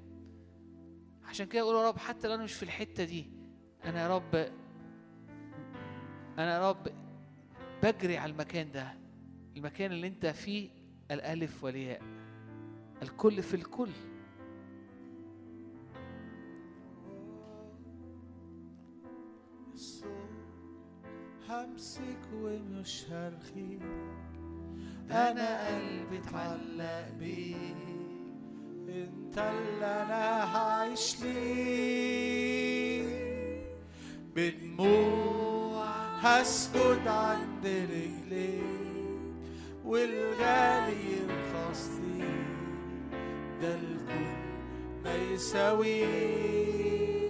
S3: عشان كده أقول يا رب حتى لو أنا مش في الحتة دي أنا يا رب أنا يا رب بجري على المكان ده المكان اللي أنت فيه الألف والياء الكل في الكل.
S1: همسك ومش هرخيك أنا قلبي اتعلق بيك. إنت اللي أنا هعيش ليك. بدموع هسجد عند رجليك. والغالي يرخص ليك ده الكل ما يساويك.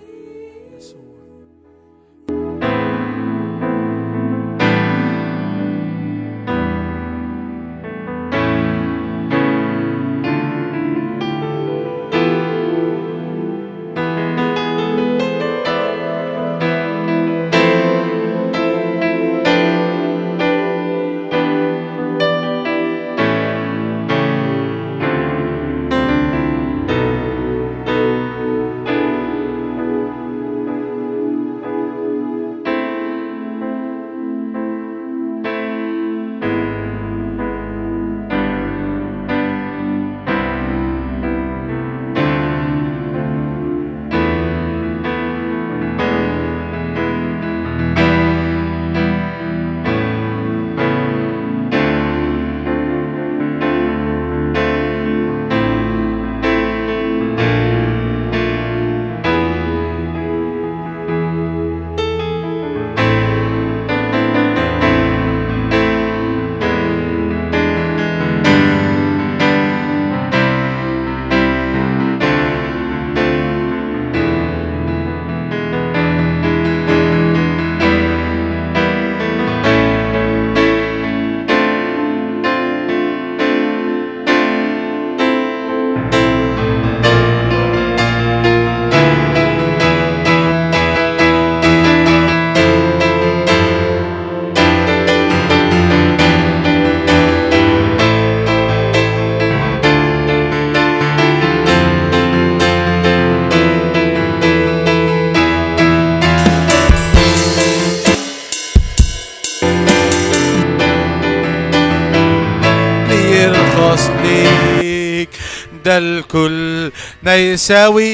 S1: الكل يساويك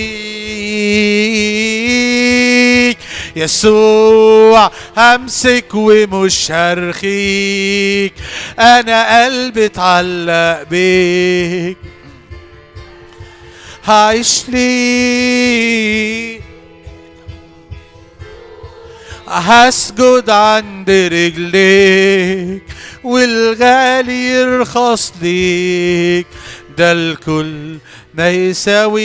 S1: يسوع همسك ومش هرخيك أنا قلبي اتعلق بيك. هعيش ليك هسجد عند رجليك والغالي يرخص ليك. ده الكل ما يساويك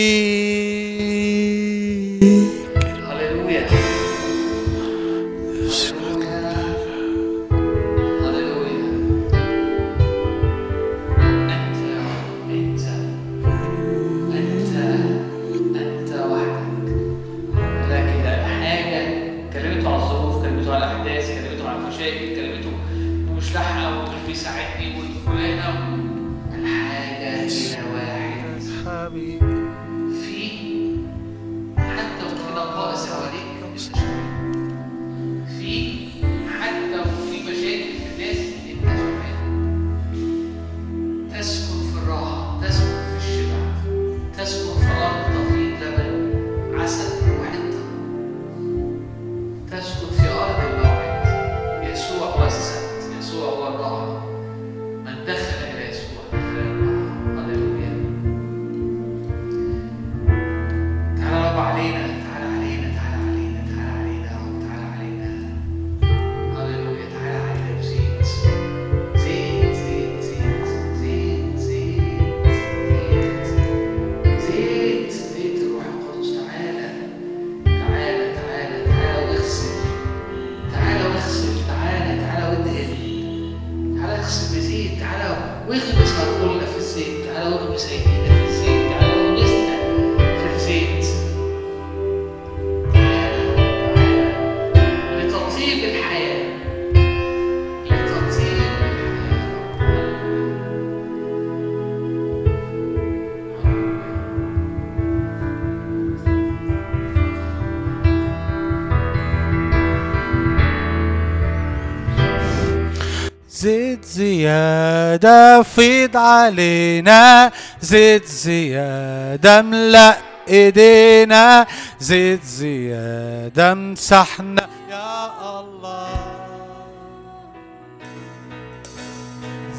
S3: خفض علينا زيت
S1: زيادة املأ ايدينا زيت زيادة امسحنا يا الله.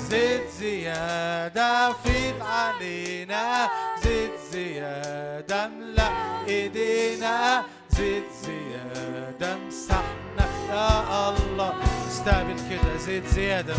S1: زيت زيادة فيض علينا زيت زيادة املأ ايدينا زيت زيادة امسحنا يا الله. استقبل كده زيت زيادة.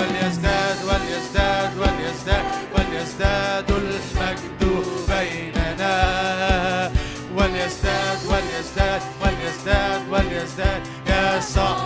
S1: وليزداد وليزداد وليزداد وليزداد المجد بيننا. وليزداد وليزداد وليزداد وليزداد يسوع في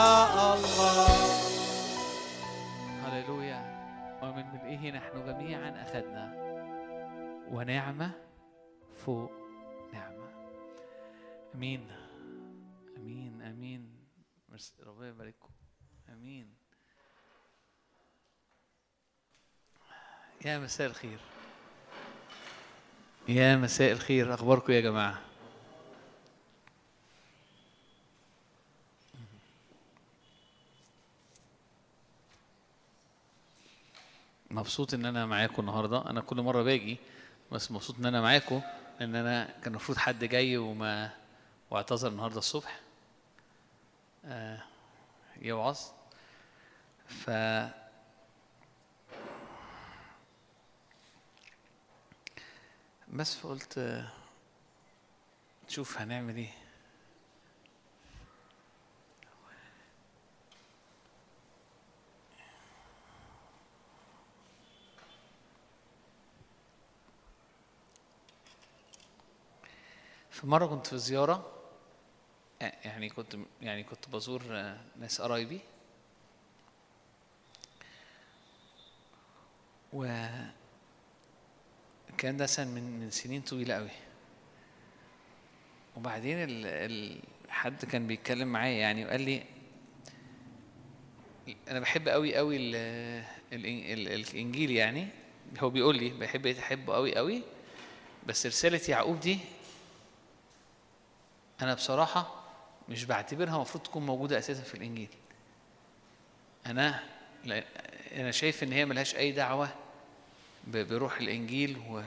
S1: يا الله.
S3: هللويا. ومن ملئه نحن جميعا أخذنا؟ ونعمة فوق نعمة. أمين. أمين. أمين. ربنا يبارككم. أمين. يا مساء الخير. يا مساء الخير. أخباركم يا جماعة؟ مبسوط إن أنا معاكم النهارده. أنا كل مرة باجي بس مبسوط إن أنا معاكم لأن أنا كان المفروض حد جاي وما واعتذر النهارده الصبح. آه يوعظ ف بس فقلت آه، نشوف هنعمل إيه. في مرة كنت في زيارة يعني كنت يعني كنت بزور ناس قرايبي و كان ده سن من من سنين طويلة قوي وبعدين ال... ال... حد كان بيتكلم معايا يعني وقال لي أنا بحب قوي قوي. ال... الإنجيل يعني هو بيقول لي بحب احبه قوي قوي بس رسالة يعقوب دي أنا بصراحة مش بعتبرها المفروض تكون موجودة أساسا في الإنجيل. أنا لا- أنا شايف إن هي ملهاش أي دعوة بروح الإنجيل و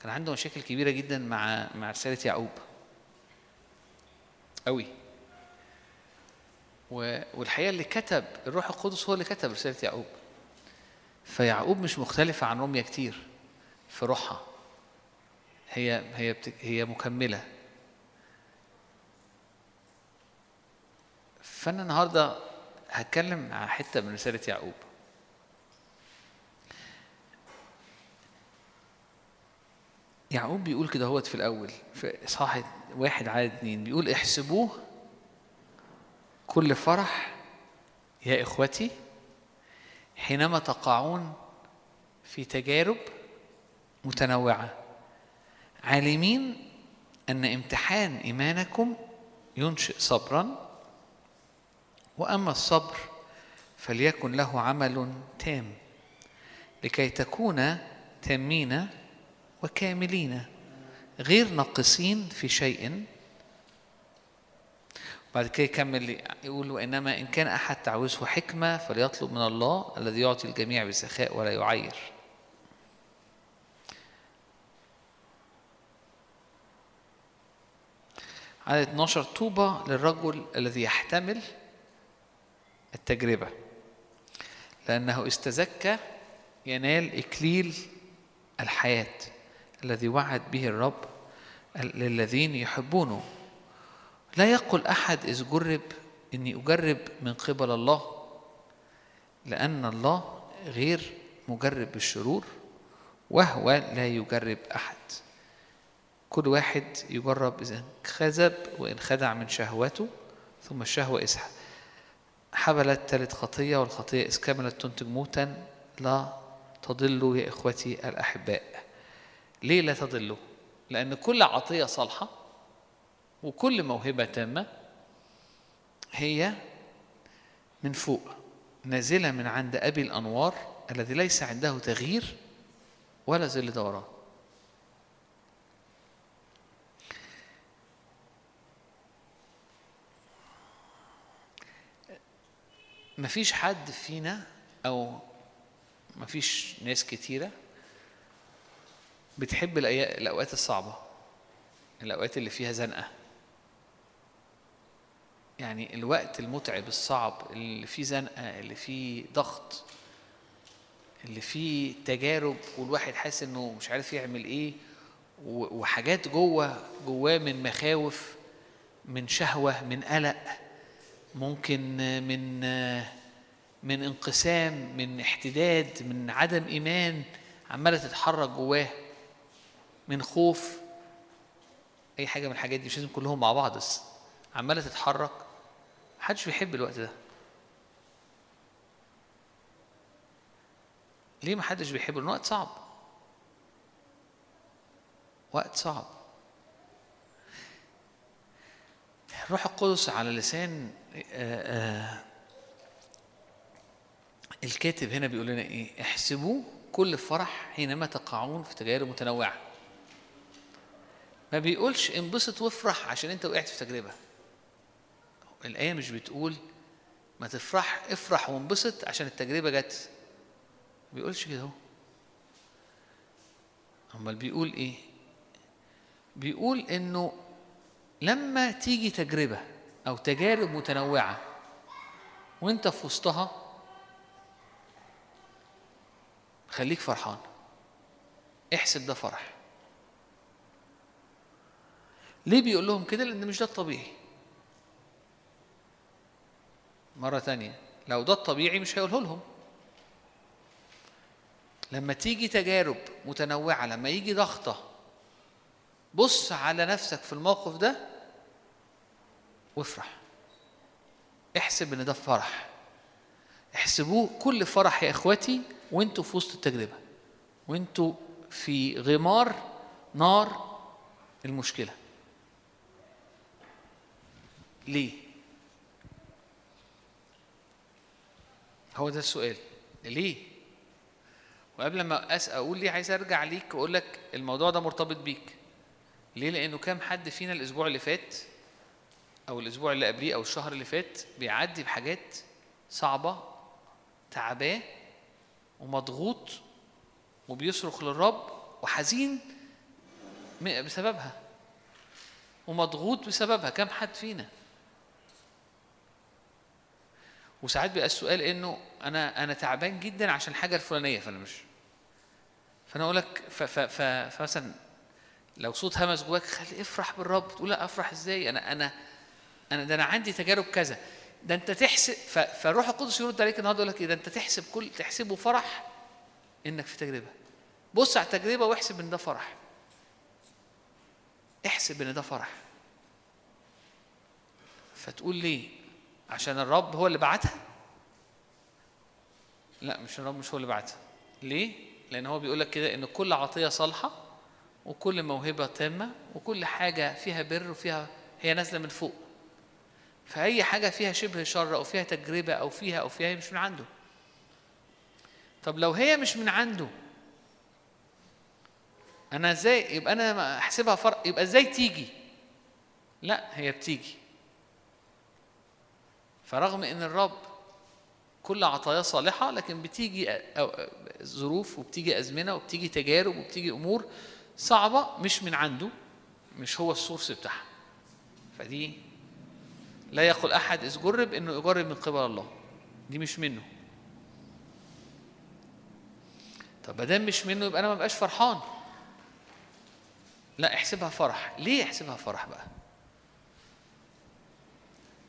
S3: كان عنده مشاكل كبيرة جدا مع مع رسالة يعقوب. قوي و... والحقيقة اللي كتب الروح القدس هو اللي كتب رسالة يعقوب. فيعقوب مش مختلفه عن روميا كتير في روحها. هي هي. هي مكملة. فانا النهارده هتكلم على حتة من رساله يعقوب. يعقوب بيقول كده هوت في الأول في إصحاح واحد عدد اتنين بيقول احسبوه كل فرح يا إخوتي حينما تقعون في تجارب متنوعة. عالمين أن امتحان إيمانكم ينشئ صبرا وأما الصبر فليكن له عمل تام لكي تكون تامين وكاملين غير ناقصين في شيء. بعد كده يكمل يقول وإنما إن كان أحد تعوزه حكمة فليطلب من الله الذي يعطي الجميع بسخاء ولا يعير. عدد 12 طوبى للرجل الذي يحتمل التجربة. لأنه استزكى ينال إكليل الحياة الذي وعد به الرب للذين يحبونه. لا يقل أحد إذ جرب إني أجرب من قبل الله لأن الله غير مجرب بالشرور وهو لا يجرب أحد. كل واحد يجرب إذا كذب وإن خدع من شهوته ثم الشهوة إذ حبلت تلت خطية والخطية إذ كملت تنتج موتا لا تضلوا يا إخوتي الأحباء ليه لا تضلوا؟ لأن كل عطية صالحة وكل موهبة تامة هي من فوق نازلة من عند أبي الأنوار الذي ليس عنده تغيير ولا ظل دوران مفيش حد فينا أو مفيش ناس كتيرة بتحب الأوقات الصعبة الأوقات اللي فيها زنقة. يعني الوقت المتعب الصعب اللي فيه زنقة اللي فيه ضغط اللي فيه تجارب والواحد حاسس إنه مش عارف يعمل إيه وحاجات جوه جواه من مخاوف من شهوة من قلق. ممكن من من انقسام من احتداد من عدم إيمان عمالة تتحرك جواه من خوف أي حاجة من الحاجات دي مش لازم كلهم مع بعض بس عمالة تتحرك. محدش بيحب الوقت ده. ليه محدش بيحبه لأنه وقت صعب. وقت صعب. الروح القدس على لسان الكاتب هنا بيقول لنا إيه؟ احسبوا كل فرح حينما تقعون في تجارب متنوعة. ما بيقولش انبسط وافرح عشان انت وقعت في تجربة. الآية مش بتقول ما تفرح افرح وانبسط عشان التجربة جت. ما بيقولش كده أهو. أمال بيقول إيه؟ بيقول إنه لما تيجي تجربة أو تجارب متنوعة. وأنت في وسطها خليك فرحان. احسب ده فرح. ليه بيقول لهم كده؟ لأن مش ده الطبيعي. مرة تانية لو ده الطبيعي مش هيقوله لهم. لما تيجي تجارب متنوعة لما يجي ضغطة بص على نفسك في الموقف ده وافرح احسب إن ده فرح احسبوه كل فرح يا إخواتي وأنتوا في وسط التجربة وأنتوا في غمار نار المشكلة ليه؟ هو ده السؤال ليه؟ وقبل ما أسأل أقول ليه عايز أرجع ليك وأقول لك الموضوع ده مرتبط بيك ليه؟ لأنه كام حد فينا الأسبوع اللي فات أو الأسبوع اللي قبليه أو الشهر اللي فات بيعدي بحاجات صعبة تعباه ومضغوط وبيصرخ للرب وحزين بسببها. ومضغوط بسببها. كم حد فينا؟ وساعات بيبقى السؤال إنه أنا أنا تعبان جدا عشان الحاجة الفلانية فأنا مش فأنا أقول لك فمثلا لو صوت همس جواك خلي افرح بالرب. تقول لا افرح إزاي؟ أنا أنا أنا ده أنا عندي تجارب كذا. ده أنت تحسب فالروح القدس يرد عليك النهارده يقول لك إيه؟ ده أنت تحسب كل تحسبه فرح إنك في تجربة. بص على التجربة واحسب إن ده فرح. احسب إن ده فرح. فتقول ليه؟ عشان الرب هو اللي بعتها؟ لا مش الرب مش هو اللي بعتها. ليه؟ لأن هو بيقول لك كده إن كل عطية صالحة وكل موهبة تامة وكل حاجة فيها بر وفيها هي نازلة من فوق. فأي حاجة فيها شبه شر أو فيها تجربة أو فيها أو فيها هي مش من عنده. طب لو هي مش من عنده أنا إزاي؟ يبقى أنا ما أحسبها فرق يبقى إزاي تيجي؟ لا هي بتيجي. فرغم إن الرب كل عطاياه صالحة لكن بتيجي أو- ظروف وبتيجي أزمنة وبتيجي تجارب وبتيجي أمور صعبة مش من عنده مش هو السورس بتاعها. فدي لا يقول أحد إذ جرب إنه يجرب من قبل الله. دي مش منه. طب ما دام مش منه يبقى أنا ما بقاش فرحان. لا احسبها فرح. ليه احسبها فرح بقى؟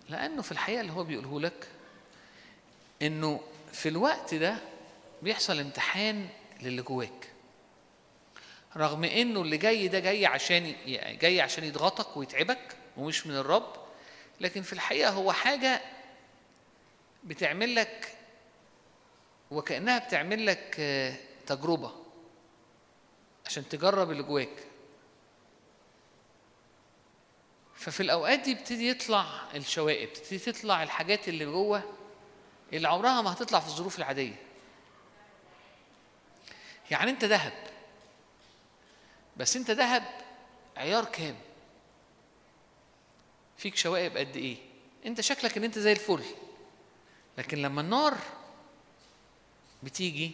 S3: لأنه في الحقيقة اللي هو بيقوله لك إنه في الوقت ده بيحصل امتحان للي جواك. رغم إنه اللي جاي ده جاي عشان يعني جاي عشان يضغطك ويتعبك ومش من الرب لكن في الحقيقة هو حاجة بتعمل لك وكأنها بتعمل لك آه، تجربة عشان تجرب اللي جواك. ففي الأوقات دي بتبتدي يطلع الشوائب بتبتدي تطلع الحاجات اللي جوه اللي عمرها ما هتطلع في الظروف العادية. يعني أنت ذهب بس أنت ذهب عيار كام؟ فيك شوائب قد إيه أنت شكلك إن أنت زي الفل لكن لما النار بتيجي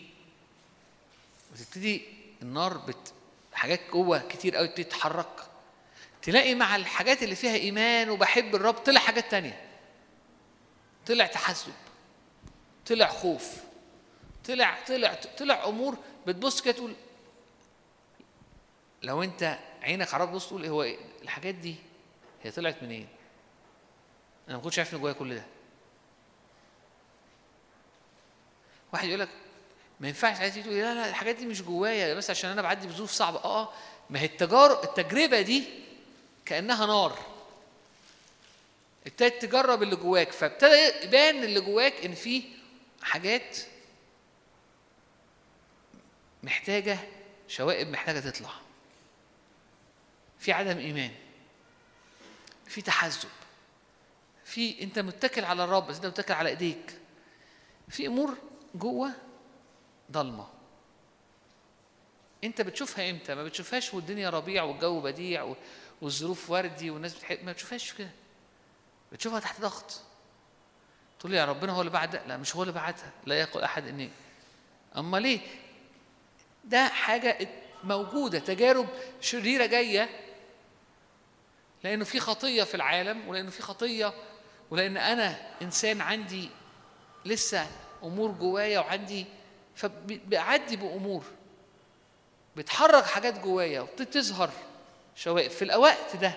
S3: وتبتدي النار بت... حاجات جوه كتير قوي بتبتدي تتحرك تلاقي مع الحاجات اللي فيها إيمان وبحب الرب طلع حاجات تانية طلع تحسب طلع خوف طلع طلع طلع أمور بتبص كده تقول لو أنت عينك على الرب تقول إيه هو إيه؟ الحاجات دي هي طلعت منين؟ أنا ما كنتش عارف ان جوايا كل ده. واحد يقول لك ما ينفعش عايز تقول لا لا الحاجات دي مش جوايا بس عشان أنا بعدي بظروف صعبة. آه آه. ما هي التجارب التجربة دي كأنها نار. ابتدت تجرب اللي جواك فابتدى يبان اللي جواك إن في حاجات محتاجة شوائب محتاجة تطلع. في عدم إيمان. في تحزب. في انت متكل على الرب بس انت متكل على ايديك. في امور جوه ضلمة. انت بتشوفها إمتى؟ ما بتشوفهاش والدنيا ربيع والجو بديع والظروف وردي والناس بتحب ما بتشوفهاش كده. بتشوفها تحت ضغط. تقول لي يا ربنا هو اللي بعد لا مش هو اللي بعتها. لا يقول أحد إني. أما ليه؟ ده حاجة موجودة تجارب شريرة جاية. لأنه في خطية في العالم ولأنه في خطية ولأن أنا إنسان عندي لسه أمور جوايا وعندي فبعدي بأمور. بتحرك حاجات جوايا وبتظهر شوائب في الوقت ده.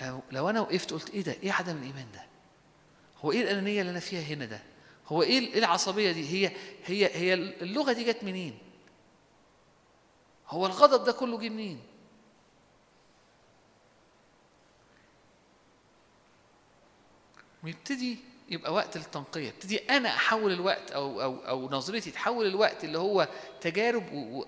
S3: لو لو أنا وقفت قلت إيه ده؟ إيه عدم الإيمان ده؟ هو إيه الأنانية اللي أنا فيها هنا ده؟ هو إيه إيه العصبية دي؟ هي هي هي اللغة دي جت منين؟ هو الغضب ده كله جه منين؟ ويبتدي يبقى وقت التنقيه ابتدي أنا أحول الوقت أو أو أو نظرتي تحول الوقت اللي هو تجارب و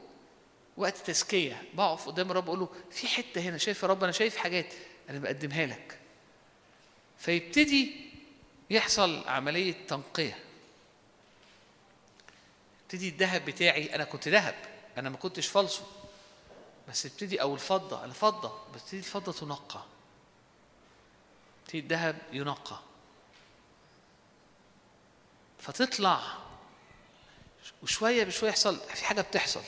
S3: وقت تزكية. بقف قدام الرب أقول له في حتة هنا شايف يا رب؟ أنا شايف حاجات أنا بقدمها لك. فيبتدي يحصل عملية تنقية. ابتدي الذهب بتاعي أنا كنت ذهب أنا ما كنتش فالصو بس ابتدي أو الفضة أنا فضه بس الفضة تنقى. ابتدي الذهب ينقى. فتطلع. وشوية بشوية يحصل في حاجة بتحصل.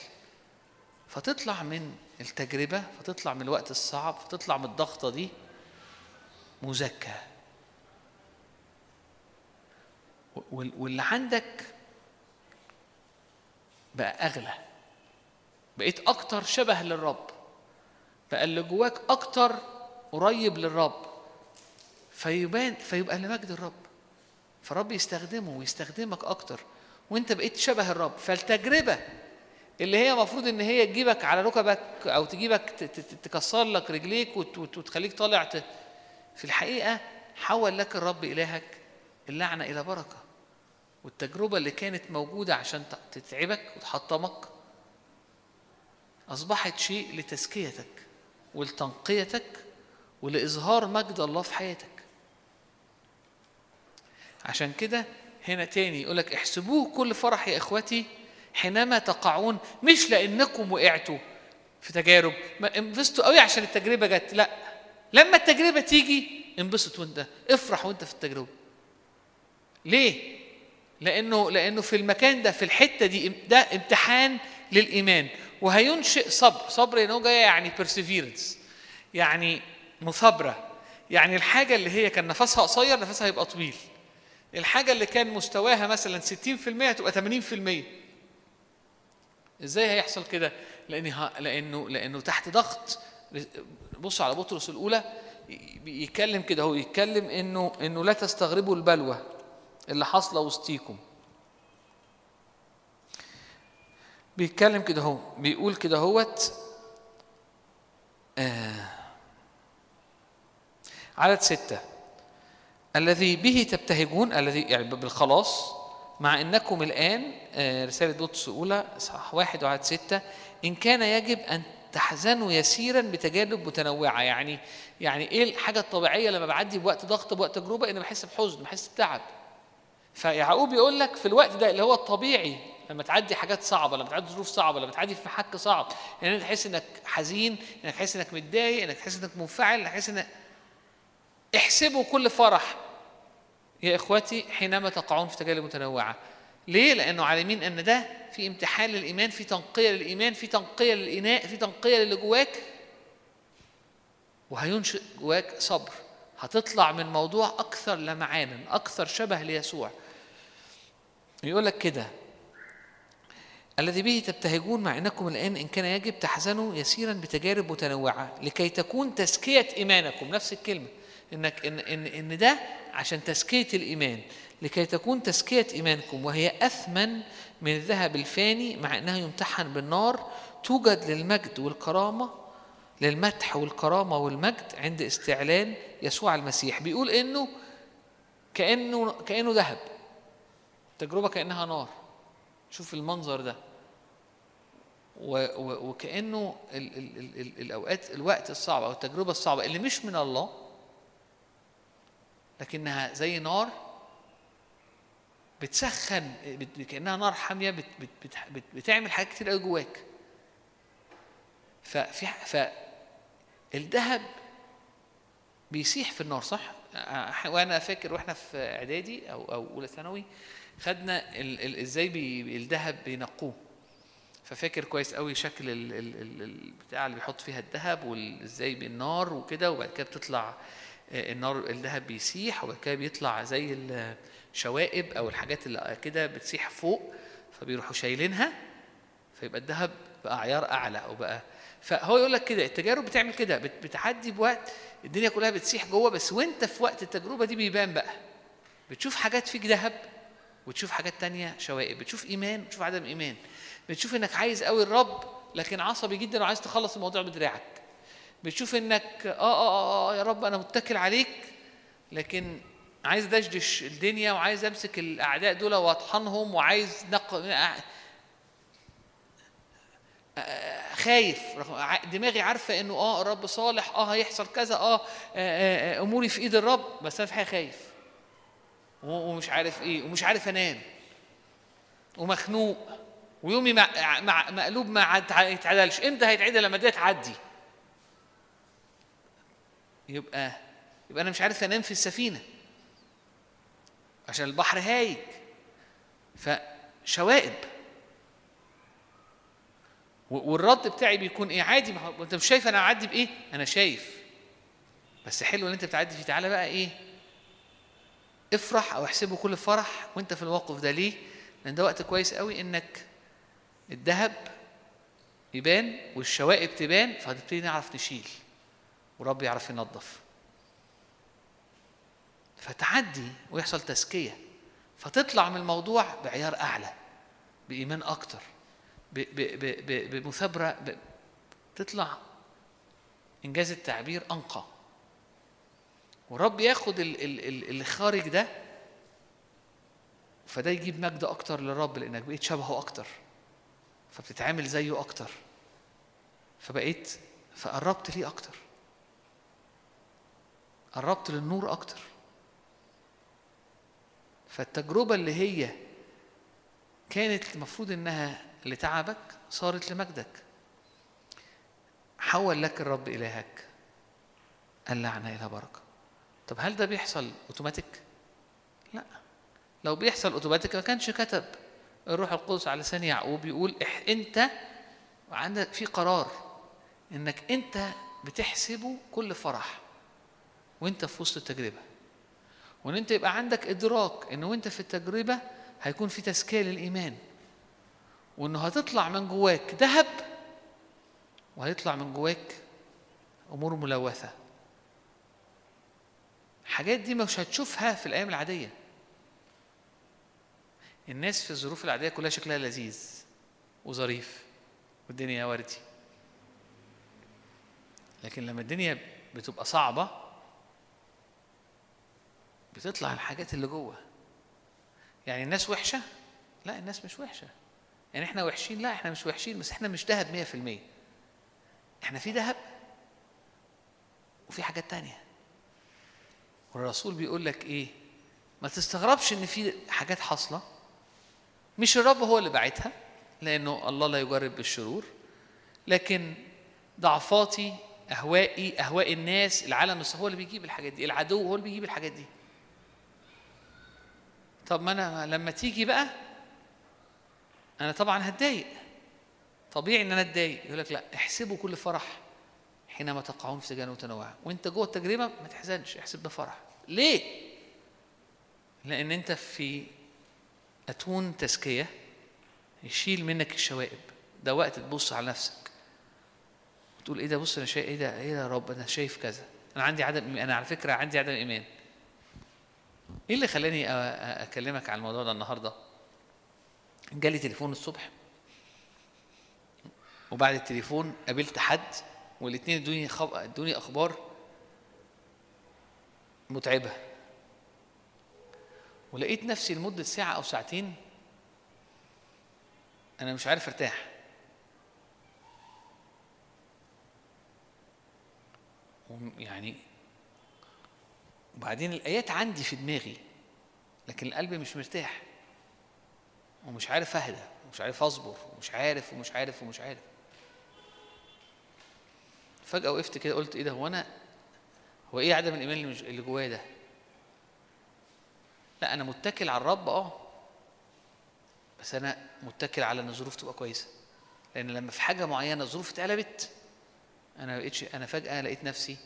S3: فتطلع من التجربة فتطلع من الوقت الصعب فتطلع من الضغطة دي مزكى وال- واللي عندك بقى أغلى. بقيت أكتر شبه للرب. بقى اللي جواك أكتر قريب للرب. فيبان فيبقى لمجد الرب. فالرب يستخدمه ويستخدمك أكتر وأنت بقيت شبه الرب. فالتجربة اللي هي المفروض إن هي تجيبك على ركبك أو تجيبك تكسر لك رجليك وت- وت- وتخليك طالع في الحقيقة حول لك الرب إلهك اللعنة إلى بركة. والتجربة اللي كانت موجودة عشان تتعبك وتحطمك أصبحت شيء لتزكيتك ولتنقيتك ولإظهار مجد الله في حياتك. عشان كده هنا تاني يقول لك احسبوه كل فرح يا إخوتي حينما تقعون مش لأنكم وقعتوا في تجارب ما انبسطوا قوي عشان التجربة جت لا لما التجربة تيجي انبسط وأنت افرح وأنت في التجربة. ليه؟ لأنه لأنه في المكان ده في الحتة دي ده امتحان للإيمان. وهينشئ صبر صبر هنا يعني perseverance يعني مثابرة يعني الحاجة اللي هي كان نفسها قصير نفسها هيبقى طويل. الحاجة اللي كان مستواها مثلا 60% هتبقى 80% إزاي هيحصل كده؟ لأن لأنه لأنه تحت ضغط. بص على بطرس الأولى يتكلم كده هو يتكلم إنه إنه لا تستغربوا البلوى اللي حاصلة وسطيكم. بيتكلم كده هو بيقول كده هوت آه عدد ستة. الذي به تبتهجون الذي يعني بالخلاص مع إنكم الآن آه، رسالة بطرس الاولى صح واحد وعدد ستة. إن كان يجب أن تحزنوا يسيرا بتجارب متنوعة. يعني يعني إيه الحاجة الطبيعية لما بعدي بوقت ضغط بوقت تجربة؟ إن بحس بحزن بحس بتعب. فيعقوب يقول لك في الوقت ده اللي هو الطبيعي لما تعدي حاجات صعبة لما تعدي ظروف صعبة لما تعدي في محك صعب يعني أنت تحس إنك حزين إنك تحس إنك متضايق إنك تحس إنك منفعل إنك تحس إنك احسبوا كل فرح يا اخوتي حينما تقعون في تجارب متنوعة. ليه؟ لأنه عالمين أن ده في امتحان للإيمان في تنقية للإيمان في تنقية للإناء في تنقية للي جواك. وهينشئ جواك صبر. هتطلع من موضوع أكثر لمعانا أكثر شبه ليسوع. يقول لك كده الذي به تبتهجون مع إنكم الآن إن كان يجب تحزنوا يسيرا بتجارب متنوعة لكي تكون تزكية إيمانكم. نفس الكلمة. إنك إن إن إن ده عشان تزكية الإيمان. لكي تكون تزكية إيمانكم وهي أثمن من الذهب الفاني مع إنها يمتحن بالنار توجد للمجد والكرامة للمدح والكرامة والمجد عند استعلان يسوع المسيح. بيقول إنه كأنه كأنه ذهب. تجربة كأنها نار. شوف المنظر ده. وكأنه ال ال ال ال الأوقات الوقت الصعب أو التجربة الصعبة اللي مش من الله لكنها زي نار بتسخن بت- كأنها نار حامية بت بت بت بت بتعمل حاجات كتير قوي جواك ففي ف الذهب بيسيح في النار صح؟ وأنا فاكر وإحنا في إعدادي أو أو أولى ثانوي خدنا إزاي الذهب بينقوه ففاكر كويس قوي شكل ال- ال- ال- البتاع اللي بيحط فيها الذهب وازاي بالنار وكده وبعد كده بتطلع النار الذهب بيسيح وبعد كده بيطلع زي الشوائب أو الحاجات اللي كده بتسيح فوق فبيروحوا شايلينها فيبقى الذهب بقى عيار أعلى أو بقى فهو يقول لك كده التجارب بتعمل كده بت- بتعدي بوقت الدنيا كلها بتسيح جوه بس وأنت في وقت التجربة دي بيبان بقى. بتشوف حاجات فيك ذهب وتشوف حاجات تانية شوائب بتشوف إيمان وتشوف عدم إيمان بتشوف إنك عايز قوي الرب لكن عصبي جدا وعايز تخلص الموضوع بدراعك. بتشوف إنك آه آه آه, آه يا رب أنا متكل عليك لكن عايز دشدش الدنيا وعايز أمسك الأعداء دول وأطحنهم وعايز نق... خايف. دماغي عارفة إنه آه الرب صالح آه هيحصل كذا آه, آه, آه, آه أموري في إيد الرب بس أنا في حاجة خايف. ومش عارف إيه ومش عارف أنام. ومخنوق. ويومي مقلوب ما عد- يتعدلش إمتى هيتعدل؟ لما دي تعدي. يبقى يبقى أنا مش عارف أنام في السفينة عشان البحر هايج. فشوائب والرد بتاعي بيكون إيه؟ عادي ما أنت مش شايف أنا اعدي بإيه؟ أنا شايف. بس حلو إن أنت بتعدي فيه. تعالى بقى إيه؟ افرح أو احسبه كل فرح وأنت في الموقف ده. ليه؟ لأن ده وقت كويس قوي إنك الذهب يبان والشوائب تبان فهنبتدي نعرف نشيل. ورب يعرف ينظف. فتعدي ويحصل تزكية. فتطلع من الموضوع بعيار أعلى بإيمان أكتر بمثابرة تطلع إنجاز التعبير أنقى. ورب ياخد ال- ال- ال- الخارج ده فده يجيب مجد أكتر للرب لأنك بقيت شبهه أكتر فبتتعامل زيه أكتر. فبقيت فقربت ليه أكتر. قربت للنور أكتر. فالتجربة اللي هي كانت المفروض إنها لتعبك صارت لمجدك. حول لك الرب إلهك. اللعنة إلى بركة. طب هل ده بيحصل أوتوماتيك؟ لا. لو بيحصل أوتوماتيك ما كانش كتب الروح القدس على لسان يعقوب يقول إح أنت عندك في قرار إنك أنت بتحسبه كل فرح. وأنت في وسط التجربة. وان انت يبقى عندك ادراك ان وانت في التجربة هيكون في تزكية للإيمان. وانه هتطلع من جواك ذهب وهيطلع من جواك أمور ملوثة. حاجات دي مش هتشوفها في الأيام العادية. الناس في الظروف العادية كلها شكلها لذيذ وظريف والدنيا وردي. لكن لما الدنيا بتبقى صعبة بتطلع الحاجات اللي جوه. يعني الناس وحشة؟ لا الناس مش وحشة. يعني إحنا وحشين؟ لا إحنا مش وحشين بس إحنا مش ذهب 100% إحنا في ذهب وفي حاجات تانية. والرسول بيقول لك إيه؟ ما تستغربش إن في حاجات حاصلة. مش الرب هو اللي باعتها لأنه الله لا يجرب بالشرور. لكن ضعفاتي أهوائي أهواء الناس العالم هو اللي بيجيب الحاجات دي. العدو هو اللي بيجيب الحاجات دي. طب ما أنا لما تيجي بقى أنا طبعا هتضايق. طبيعي إن أنا أتضايق. يقول لك لا احسبوا كل فرح حينما تقعون في تجارب متنوعه وأنت جوه التجربة ما تحزنش احسب ده فرح. ليه؟ لأن أنت في أتون تزكية يشيل منك الشوائب. ده وقت تبص على نفسك. وتقول إيه ده بص أنا شايف إيه ده إيه ده يا رب أنا شايف كذا. أنا عندي عدم. أنا على فكرة عندي عدم إيمان. إيه اللي خلاني أكلمك عن الموضوع ده النهارده؟ جالي تليفون الصبح. وبعد التليفون قابلت حد والاثنين ادوني. ادوني أخبار متعبة. ولقيت نفسي لمدة ساعة أو ساعتين أنا مش عارف أرتاح. يعني وبعدين الآيات عندي في دماغي لكن القلب مش مرتاح. ومش عارف أهدى ومش عارف أصبر ومش عارف ومش عارف ومش عارف. فجأة وقفت كده قلت إيه ده هو أنا هو إيه عدم الإيمان اللي جوايا ده؟ لا أنا متكل على الرب آه. بس أنا متكل على إن الظروف تبقى كويسة. لأن لما في حاجة معينة الظروف اتقلبت أنا ما بقتش أنا فجأة لقيت نفسي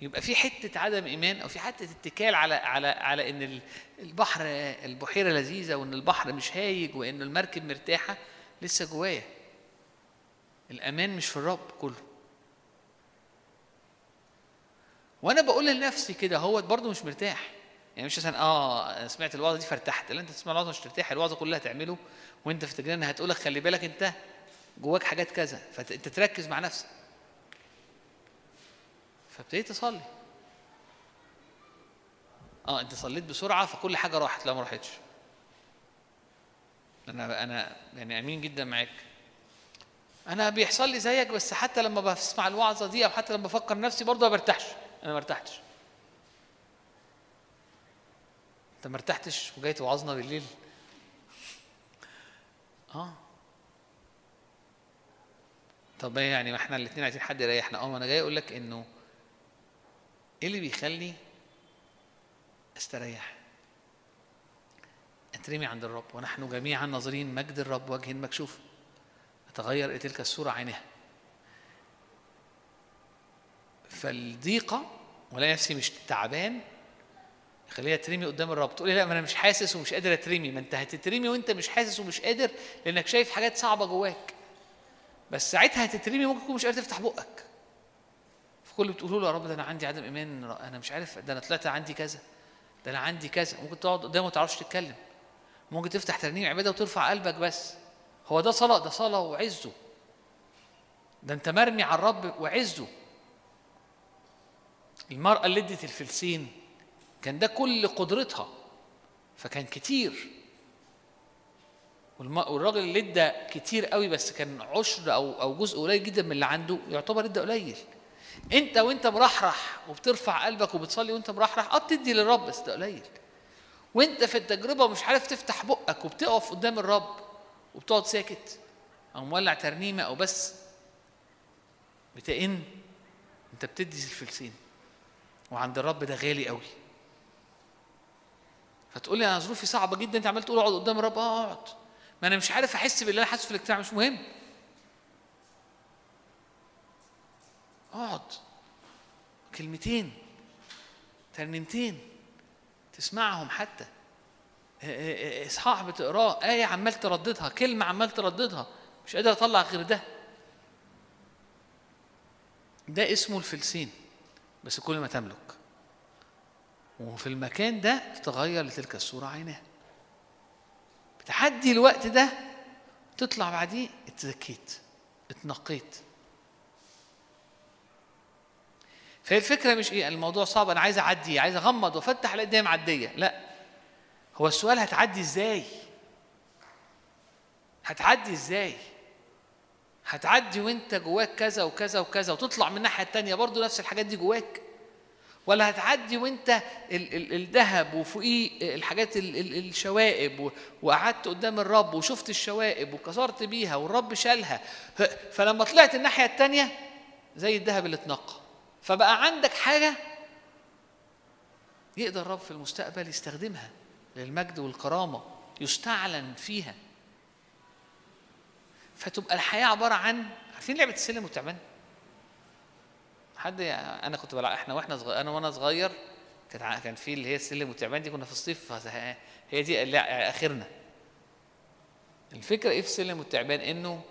S3: يبقى في حتة عدم إيمان أو في حتة اتكال على على على إن ال- البحر البحيرة لذيذة وإن البحر مش هايج وإن المركب مرتاحة لسه جوايا. الأمان مش في الرب كله. وأنا بقول لنفسي كده هو برضه مش مرتاح. يعني مش مثلا آه سمعت الوعظة دي فارتحت. لا أنت تسمع الوعظة مش ترتاح الوعظة كلها تعمله وأنت في تجربه هتقول لك خلي بالك أنت جواك حاجات كذا فأنت تركز مع نفسك. فابتديت اصلي. آه انت صليت بسرعة فكل حاجة راحت. لا ما راحتش. أنا أنا يعني أمين جدا معاك. أنا بيحصل لي زيك بس حتى لما بسمع الوعظة دي أو حتى لما بفكر نفسي برضه ما برتاحش. أنا ما ارتحتش. أنت ما ارتحتش وجاي توعظنا بالليل؟ آه. طب إيه يعني؟ ما إحنا الاثنين عايزين حد يريحنا. أه أنا جاي أقول لك إنه إيه اللي بيخلي أستريح؟ أترمي عند الرب ونحن جميعا ناظرين مجد الرب وجه مكشوف. تغير تلك الصورة عينها فالضيقة ولا نفسي مش تعبان خليها ترمي قدام الرب. تقولي لا ما أنا مش حاسس ومش قادر أترمي. ما أنت هتترمي وأنت مش حاسس ومش قادر لأنك شايف حاجات صعبة جواك. بس ساعتها هتترمي ممكن تكون مش قادر تفتح بقك. فكل بتقولوا له يا رب ده أنا عندي عدم إيمان أنا مش عارف ده أنا طلعت عندي كذا ده أنا عندي كذا. ممكن تقعد قدامه ما تعرفش تتكلم. ممكن تفتح ترنيم عبادة وترفع قلبك بس. هو ده صلاة ده صلاة وعزه. ده أنت مرمي على الرب وعزه. المرأة اللي ادت الفلسين كان ده كل قدرتها فكان كتير. والراجل اللي ادى كتير قوي بس كان عشر أو أو جزء قليل جدا من اللي عنده يعتبر ادى قليل. انت وانت مرحرح وبترفع قلبك وبتصلي وانت مرحرح آه بتدي للرب بس ده قليل. وانت في التجربة مش عارف تفتح بقك وبتقف قدام الرب وبتقعد ساكت أو مولع ترنيمة أو بس. بتئن انت بتدي الفلسين وعند الرب ده غالي قوي. فتقول لي أنا ظروفي صعبة جدا أنت عمال تقول اقعد قدام الرب آه اقعد. ما أنا مش عارف أحس باللي أنا حاسه في الاجتماع مش مهم. اقعد كلمتين ترنيمتين تسمعهم حتى. آه آه آه إصحاح بتقراه آية عمال ترددها كلمة عمال ترددها مش قادر أطلع غير ده. ده اسمه الفلسين بس كل ما تملك. وفي المكان ده تتغير لتلك الصورة عينها بتعدي الوقت ده تطلع بعديه اتزكيت اتنقيت. فهي الفكرة مش إيه؟ الموضوع صعب أنا عايز أعدي عايز أغمض وأفتح ألاقي الدنيا معدية. لا هو السؤال هتعدي إزاي؟ هتعدي إزاي؟ هتعدي وأنت جواك كذا وكذا وكذا وتطلع من الناحية التانية برضو نفس الحاجات دي جواك؟ ولا هتعدي وأنت ال- ال- الذهب وفوقيه الحاجات ال- ال- الشوائب وقعدت قدام الرب وشفت الشوائب وكسرت بيها والرب شالها. فلما طلعت الناحية التانية زي الذهب اللي اتنقى. فبقى عندك حاجة يقدر الرب في المستقبل يستخدمها للمجد والكرامة يستعلن فيها. فتبقى الحياة عبارة عن عارفين لعبة السلم والتعبان؟ حد أنا كنت بلعب إحنا وإحنا صغير أنا وأنا صغير كانت ع- كان في اللي هي السلم والتعبان دي كنا في الصيف هي دي آخرنا. الفكرة إيه في السلم والتعبان؟ إنه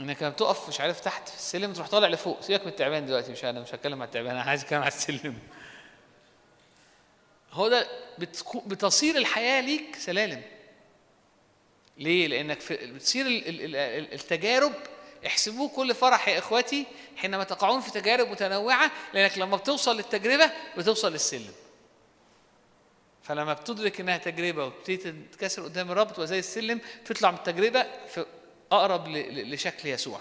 S3: إنك لما بتقف مش عارف تحت في السلم تروح طالع لفوق سيبك من التعبان دلوقتي مش أنا مش هتكلم على التعبان أنا عايز أتكلم على السلم هو ده بتصير الحياة ليك سلالم ليه؟ لأنك في بتصير ال- ال- ال- التجارب احسبوه كل فرح يا إخوتي حينما تقعون في تجارب متنوعة لأنك لما بتوصل للتجربة بتوصل للسلم. فلما بتدرك إنها تجربة وبتبتدي تتكسر قدام الرب تبقى زي السلم تطلع من التجربة في أقرب لشكل يسوع.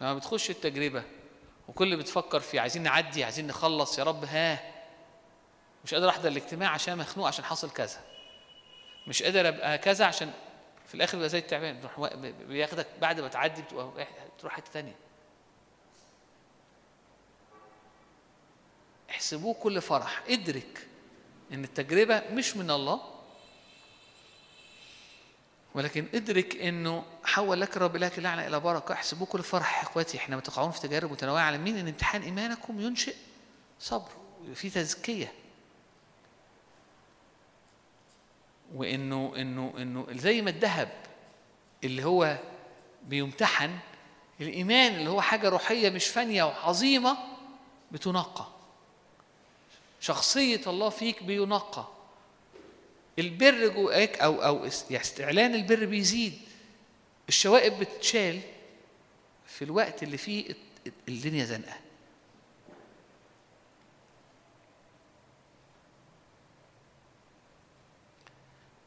S3: لما بتخش التجربة وكل اللي بتفكر فيه عايزين نعدي عايزين نخلص يا رب ها. مش قادر أحضر الاجتماع عشان مخنوق عشان حصل كذا. مش قادر أبقى كذا عشان في الآخر بيبقى زي التعبان بي- بياخدك بعد ما تعدي بتبقى واحد- تروح حتة تانية. احسبوه كل فرح. ادرك إن التجربة مش من الله ولكن ادرك إنه حول لك رب لك لعنه إلى بركة. احسبوه كل فرح يا إخواتي. حينما تقعون في تجارب متنوعة. على مين إن امتحان إيمانكم ينشئ صبر في تزكية. وإنه إنه إنه زي ما الذهب اللي هو بيمتحن الإيمان اللي هو حاجة روحية مش فانية وعظيمة بتنقى شخصية الله فيك بينقى البر جواك أو أو يعني استعلان البر بيزيد. الشوائب بتتشال في الوقت اللي فيه الدنيا زنقة.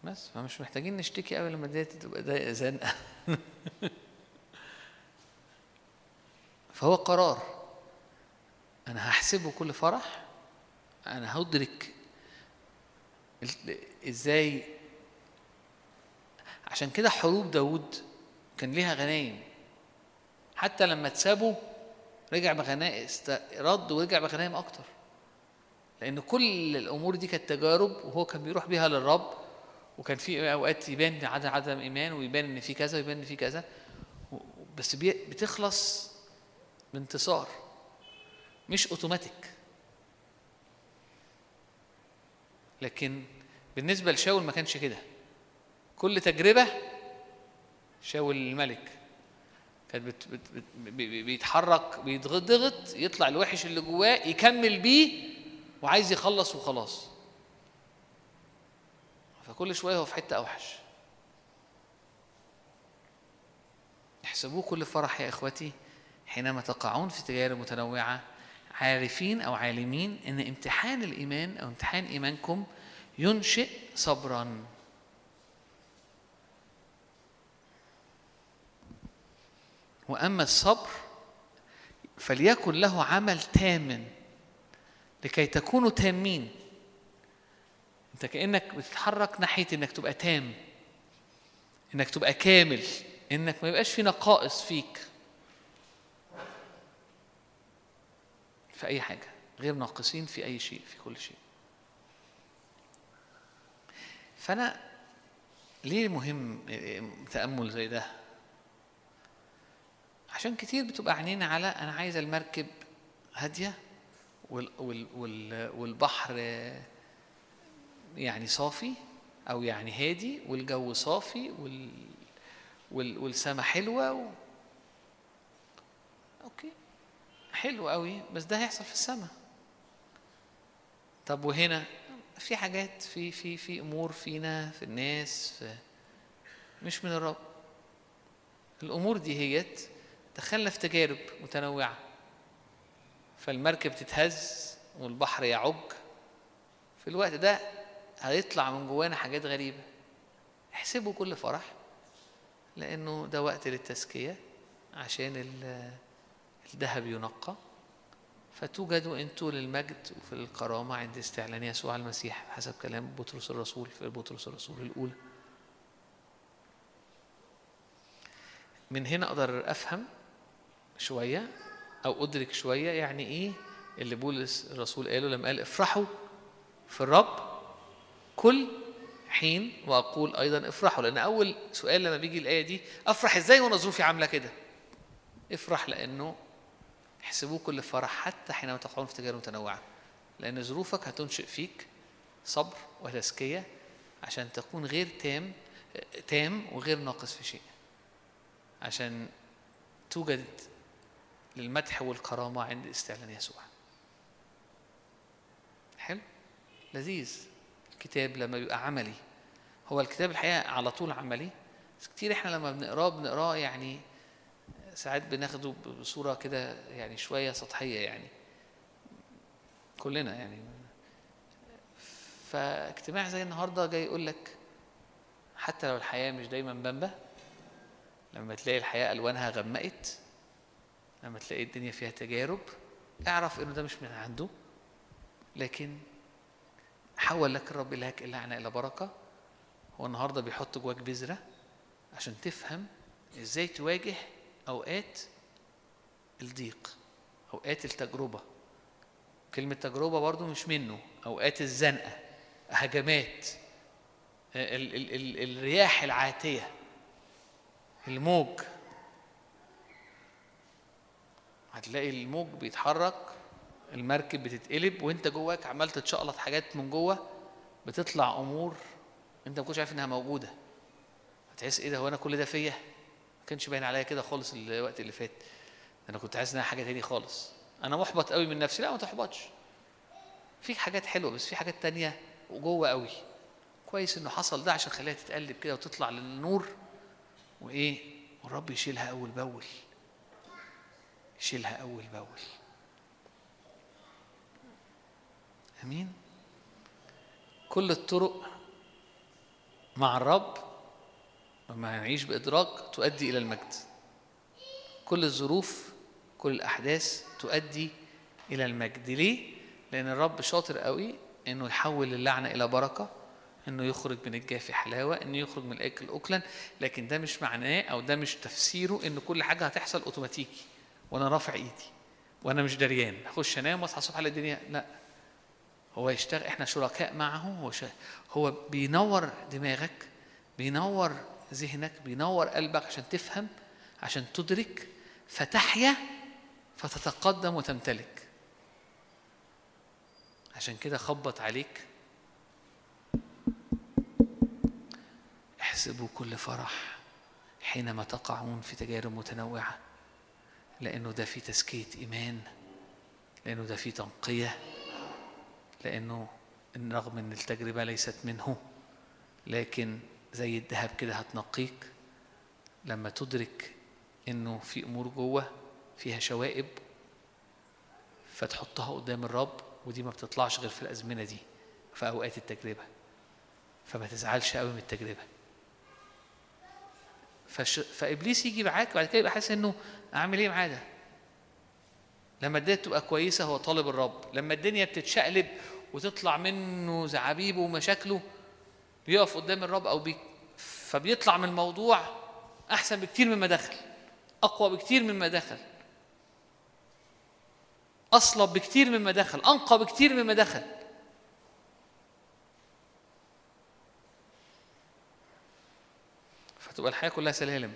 S3: بس فمش محتاجين نشتكي قوي لما الدنيا تبقى زنقة. فهو قرار. أنا هحسبه كل فرح أنا هدرك إزاي؟ عشان كده حروب داود كان ليها غنايم. حتى لما اتسابوا رجع بغنائم رد ورجع بغنايم أكتر. لأن كل الأمور دي كانت تجارب وهو كان بيروح بيها للرب وكان في أوقات يبان عدم عدم إيمان ويبان إن في كذا ويبان إن في كذا. بس بتخلص بانتصار. مش أوتوماتيك. لكن بالنسبة لشاول ما كانش كده. كل تجربة شاول الملك بي- بيتحرك بيتضغط يطلع الوحش اللي جواه يكمل بيه وعايز يخلص وخلاص. فكل شوية هو في حتة أوحش. احسبوه كل فرح يا إخوتي حينما تقعون في تجارب متنوعة عارفين أو عالمين إن امتحان الإيمان أو امتحان إيمانكم ينشئ صبرا. وأما الصبر فليكن له عمل تام لكي تكونوا تامين. انت كأنك بتتحرك ناحية إنك تبقى تام إنك تبقى كامل إنك ما يبقاش في نقائص فيك. في أي حاجة غير ناقصين في أي شيء في كل شيء. فأنا ليه مهم تأمل زي ده؟ عشان كتير بتبقى عينينا على أنا عايز المركب وال والبحر يعني صافي أو يعني هادي والجو صافي وال حلوة و... أوكي. حلو قوي بس ده هيحصل في السماء طب وهنا؟ في حاجات في في في أمور فينا في الناس في مش من الرب. الأمور دي هيت في تجارب متنوعة. فالمركب تتهز والبحر يعج. في الوقت ده هيطلع من جوانا حاجات غريبة. احسبوا كل فرح لأنه ده وقت للتزكية عشان ال- الذهب ينقى. فتوجدوا أنتوا للمجد وفي الكرامة عند استعلان يسوع المسيح حسب كلام بطرس الرسول في بطرس الرسول الأولى. من هنا أقدر أفهم شوية أو أدرك شوية يعني إيه اللي بولس الرسول قاله لما قال افرحوا في الرب كل حين وأقول أيضا افرحوا. لأن أول سؤال لما بيجي الآية دي أفرح إزاي وأنا ظروفي عاملة كده؟ افرح لأنه احسبوه كل فرح حتى حينما تقعون في تجارب متنوعة. لأن ظروفك هتنشئ فيك صبر وتزكية عشان تكون غير تام تام وغير ناقص في شيء. عشان توجد للمدح والكرامة عند استعلان يسوع. حلو؟ لذيذ. الكتاب لما بيبقى عملي. هو الكتاب الحقيقة على طول عملي. بس كتير إحنا لما بنقراه بنقراه يعني ساعات بناخده بصورة كده يعني شوية سطحية يعني. كلنا يعني. فاجتماع زي النهارده جاي يقول لك حتى لو الحياة مش دايما بامبة لما تلاقي الحياة ألوانها غمقت لما تلاقي الدنيا فيها تجارب اعرف إنه ده مش من عنده. لكن حول لك الرب إلهك اللعنه إلى بركة. هو النهارده بيحط جواك بذرة عشان تفهم إزاي تواجه أوقات الضيق أوقات التجربة. كلمة تجربة برضو مش منه أوقات الزنقة هجمات ال ال ال الرياح العاتية الموج. هتلاقي الموج بيتحرك المركب بتتقلب وانت جواك عمال تتشقلط حاجات من جوه بتطلع أمور انت ما كنتش عارف إنها موجودة. هتحس إيه ده هو أنا كل ده فيا؟ ما كانش باين عليا كده خالص الوقت اللي فات. أنا كنت عايز انها حاجة تاني خالص. أنا محبط قوي من نفسي. لا ما تحبطش. في حاجات حلوة بس في حاجات تانية وجوه قوي كويس إنه حصل ده عشان خليها تتقلب كده وتطلع للنور. وإيه؟ والرب يشيلها أول بأول. يشيلها أول بأول. آمين. كل الطرق مع الرب لما نعيش بإدراك تؤدي إلى المجد. كل الظروف كل الأحداث تؤدي إلى المجد. ليه؟ لأن الرب شاطر قوي إنه يحول اللعنة إلى بركة إنه يخرج من الجاف حلاوة إنه يخرج من الأكل اكلا لكن ده مش معناه أو ده مش تفسيره إن كل حاجة هتحصل أوتوماتيكي وأنا رافع إيدي وأنا مش دريان. أخش أنام وأصحى الصبح على الدنيا لا. هو يشتغل إحنا شركاء معه هو. هو بينور دماغك بينور ذهنك بينور قلبك عشان تفهم عشان تدرك فتحيا فتتقدم وتمتلك. عشان كده خبط عليك. احسبوا كل فرح حينما تقعون في تجارب متنوعة لأنه ده في تزكية إيمان لأنه ده في تنقية لأنه إن رغم إن التجربة ليست منه لكن زي الذهب كده هتنقيك لما تدرك إنه في أمور جوه فيها شوائب فتحطها قدام الرب ودي ما بتطلعش غير في الأزمنة دي في أوقات التجربة فما تزعلش قوي من التجربة فش... فإبليس يجي معاك وبعد كده يبقى حاسس إنه أعمل إيه معاه ده؟ لما الدنيا تبقى كويسة هو طالب الرب لما الدنيا بتتشقلب وتطلع منه زعابيبه ومشاكله بيقف قدام الرب أو بي... فبيطلع من الموضوع أحسن بكتير مما دخل أقوى بكتير مما دخل أصلب بكتير مما دخل أنقى بكتير مما دخل. فتبقى الحياة كلها سلالم.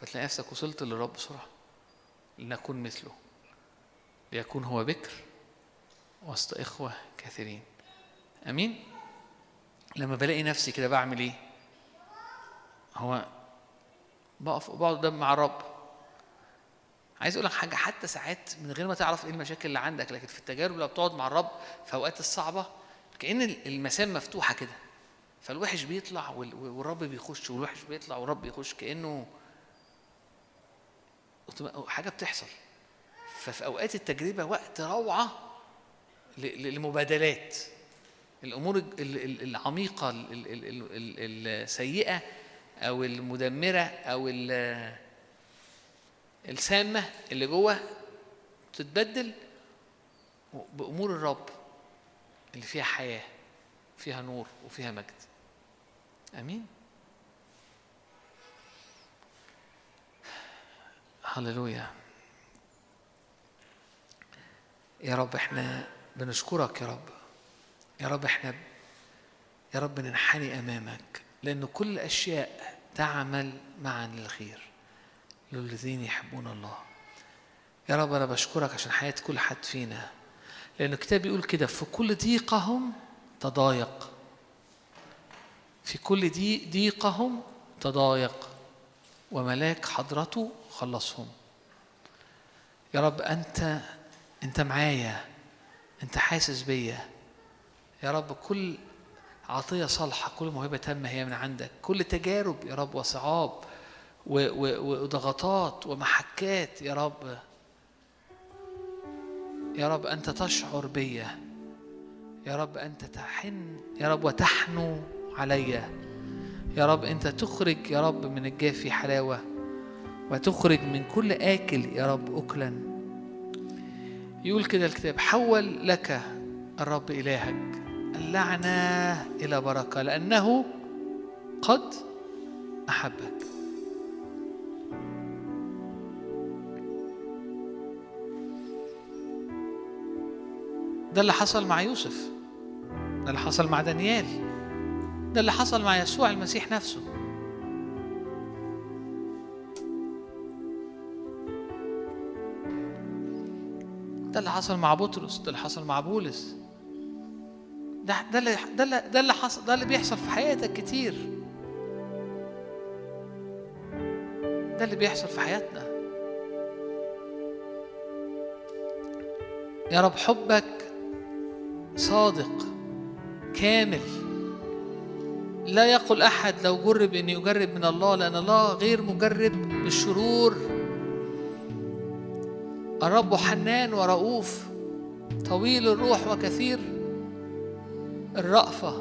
S3: فتلاقي نفسك وصلت للرب بسرعة لنكون مثله ليكون هو بكر. وسط إخوة كثيرين. أمين؟ لما بلاقي نفسي كده بعمل إيه؟ هو بقف بقعد قدام مع الرب. عايز أقول لك حاجة حتى ساعات من غير ما تعرف إيه المشاكل اللي عندك لكن في التجارب لو بتقعد مع الرب في أوقات الصعبة كأن المسام مفتوحة كده. فالوحش بيطلع وال- والرب بيخش والوحش بيطلع والرب بيخش كأنه حاجة بتحصل. ففي أوقات التجربة وقت روعة لمبادلات. الأمور ال- ال- العميقة ال- ال- ال- ال- السيئة أو المدمرة أو ال- السامة اللي جوه تتبدل بأمور الرب اللي فيها حياة فيها نور وفيها مجد. آمين. هللويا. يا رب إحنا بنشكرك يا رب. يا رب إحنا يا رب ننحني أمامك لأن كل الأشياء تعمل معا للخير للذين يحبون الله. يا رب أنا بشكرك عشان حياة كل حد فينا لأن الكتاب بيقول كده في كل ضيقهم تضايق. في كل ضيق ضيقهم تضايق وملاك حضرته خلصهم. يا رب أنت أنت معايا. أنت حاسس بيا. يا رب كل عطية صالحة كل موهبة تامة هي من عندك. كل تجارب يا رب وصعاب وضغطات ومحكات يا رب. يا رب أنت تشعر بيا. يا رب أنت تحن يا رب وتحنو عليا يا رب أنت تخرج يا رب من الجافي حلاوة وتخرج من كل آكل يا رب أكلا. يقول كده الكتاب حول لك الرب إلهك اللعنة إلى بركة لأنه قد أحبك. ده اللي حصل مع يوسف ده اللي حصل مع دانيال ده اللي حصل مع يسوع المسيح نفسه. ده اللي حصل مع بطرس ده اللي حصل مع بولس. ده ده اللي ده اللي ده اللي حصل ده اللي بيحصل في حياتك كتير. ده اللي بيحصل في حياتنا. يا رب حبك صادق كامل. لا يقل أحد لو جرب ان يجرب من الله لأن الله غير مجرب بالشرور. الرب حنان ورؤوف طويل الروح وكثير الرأفة.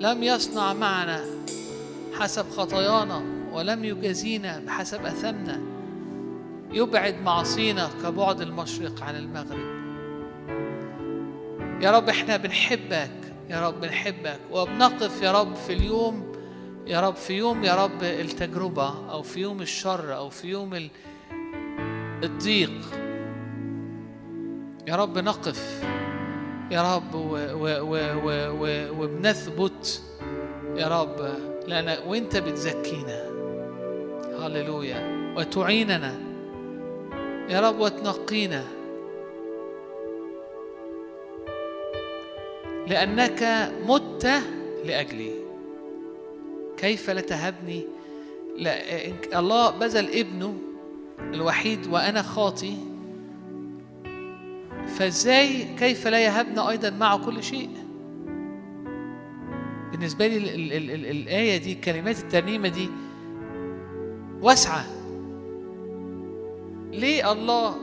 S3: لم يصنع معنا حسب خطايانا ولم يجازينا بحسب أثمنا. يبعد معاصينا كبعد المشرق عن المغرب. يا رب إحنا بنحبك يا رب بنحبك. وبنقف يا رب في اليوم يا رب في يوم يا رب التجربة أو في يوم الشر أو في يوم ال- الضيق. يا رب نقف. يا رب وبنثبت يا رب لأن وأنت بتزكينا. هللويا. وتعيننا. يا رب وتنقينا. لأنك مت لأجلي. كيف لا تهبني لا الله بذل ابنه الوحيد وأنا خاطي فإزاي كيف لا يهبنا أيضا معه كل شيء؟ بالنسبة لي ال ال ال ال الآية دي كلمات الترنيمة دي واسعة. ليه الله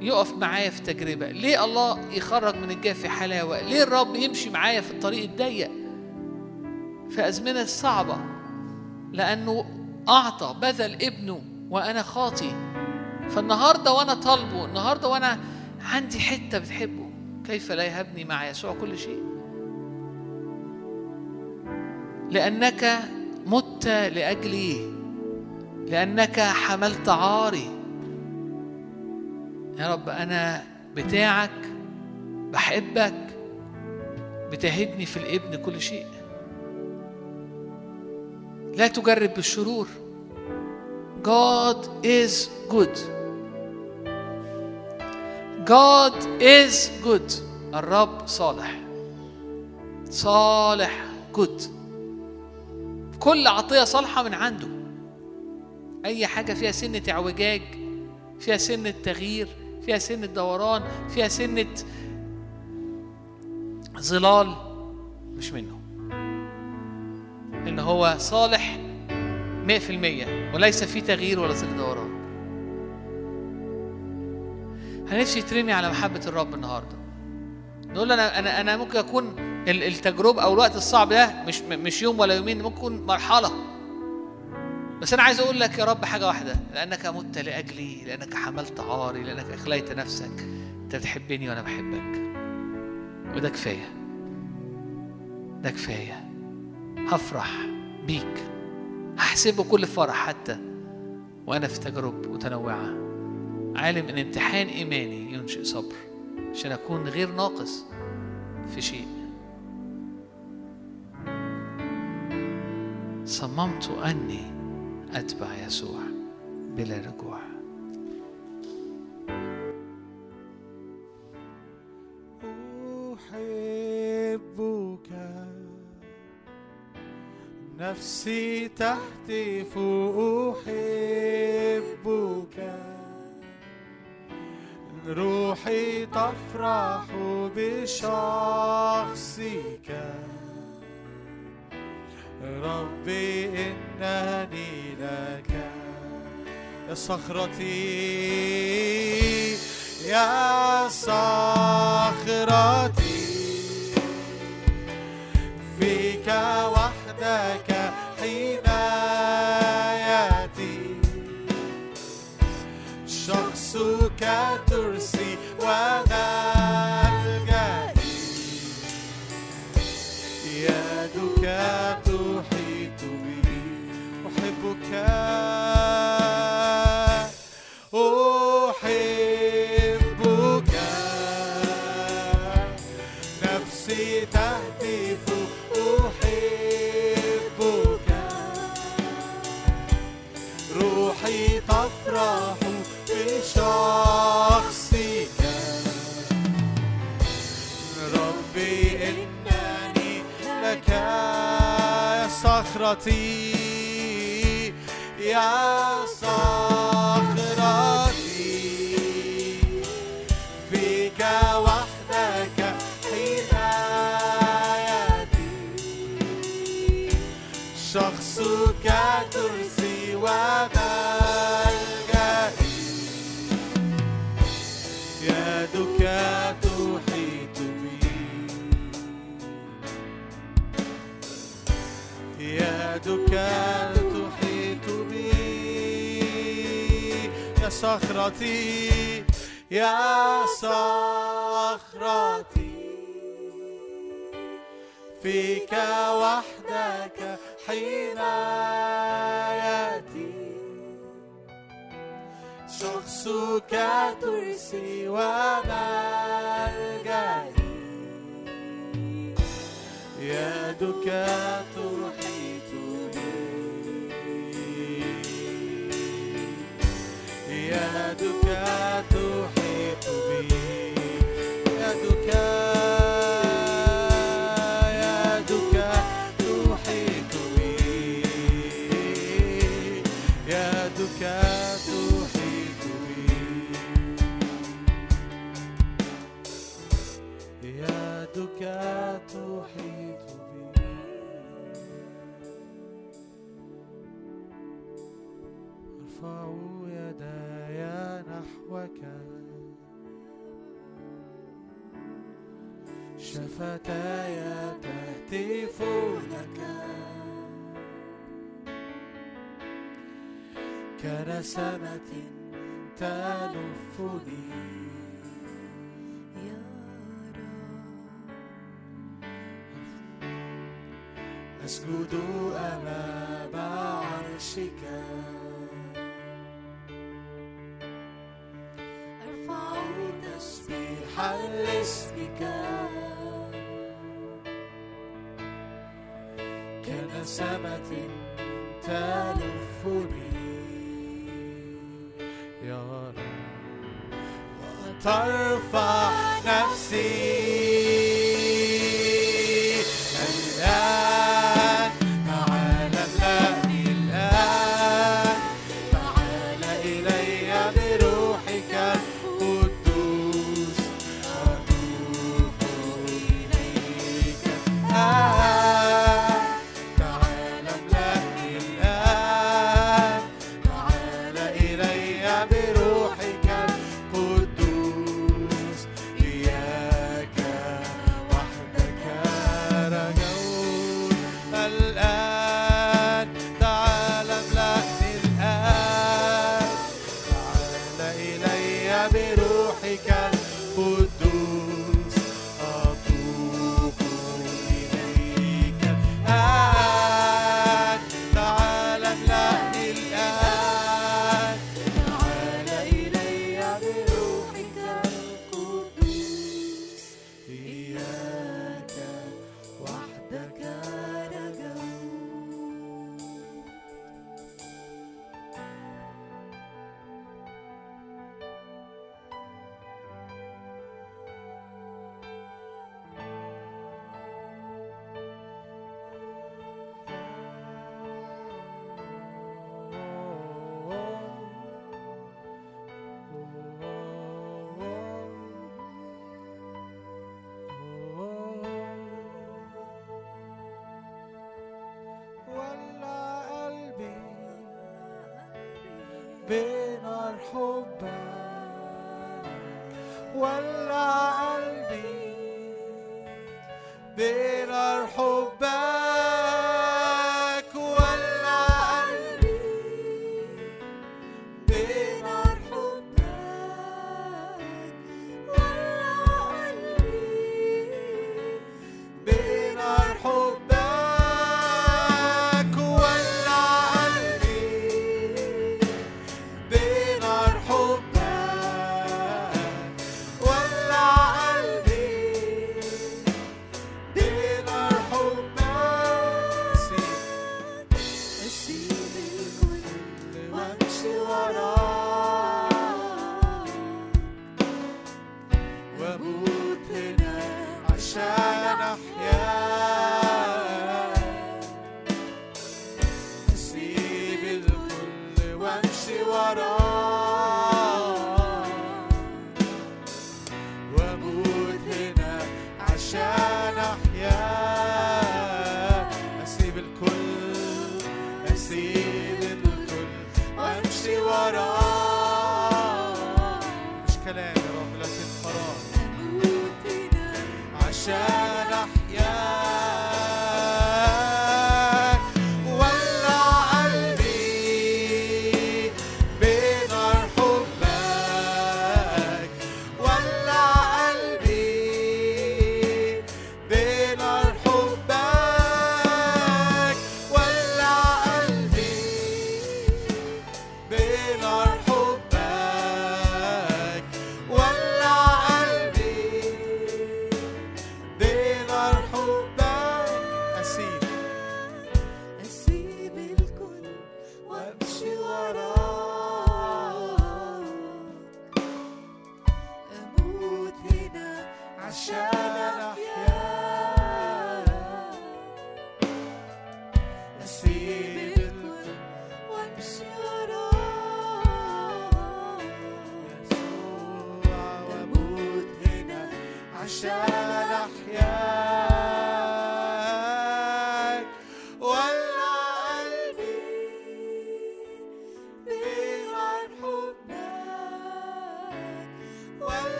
S3: يقف معايا في تجربة؟ ليه الله يخرج من الجاف حلاوة؟ ليه الرب يمشي معايا في الطريق الضيق؟ في أزمنة صعبة لأنه أعطى بذل ابنه وأنا خاطي فالنهاردة وأنا طالبه النهارده وأنا عندي حتة بتحبه. كيف لا يهبني مع يسوع كل شيء؟ لأنك مت لاجلي لأنك حملت عاري. يا رب أنا بتاعك بحبك بتهبني في الإبن كل شيء. لا تجرب بالشرور. God is good. God is good. الرب صالح. صالح good. كل عطية صالحة من عنده. أي حاجة فيها سنة اعوجاج فيها سنة تغيير فيها سنة دوران فيها سنة ظلال مش منه. إن هو صالح مئة في المية. وليس فيه تغيير ولا ظل دوران أنا نفسي على محبة الرب النهاردة. نقول له أنا أنا أنا ممكن أكون ال- التجربة أو الوقت الصعب ده مش مش يوم ولا يومين ممكن مرحلة. بس أنا عايز أقول لك يا رب حاجة واحدة. لأنك مت لأجلي لأنك حملت عاري لأنك أخليت نفسك أنت بتحبني وأنا بحبك. وده كفاية. ده كفاية. هفرح بيك. هحسبه كل فرح حتى وأنا في تجارب متنوعة. عالم إن امتحان إيماني ينشئ صبر عشان أكون غير ناقص في شيء. صممت أني أتبع يسوع بلا رجوع.
S1: نفسي تهتف أحبك روحي تفرح بشخصك. ربي إنني لك. يا صخرتي يا صخرتي. فيك وحدك حمايتي شخصك ترسي وملجئي يدك تحيط بي. أحبك صخرتي يا صخرتي فيك وحدك حمايتي شخصك ترسي وك صخرتي يا صخرتي فيك وحدك حمايتي شخصك ترسي وملجئي يدك فتايا تهتف لك كنسمة تلفني.
S2: يا رب.
S1: أسجد أمام عرشك.
S2: أرفع
S1: تسبيحا لاسمك. سمة تلفني يا رب. وترفع نفسي.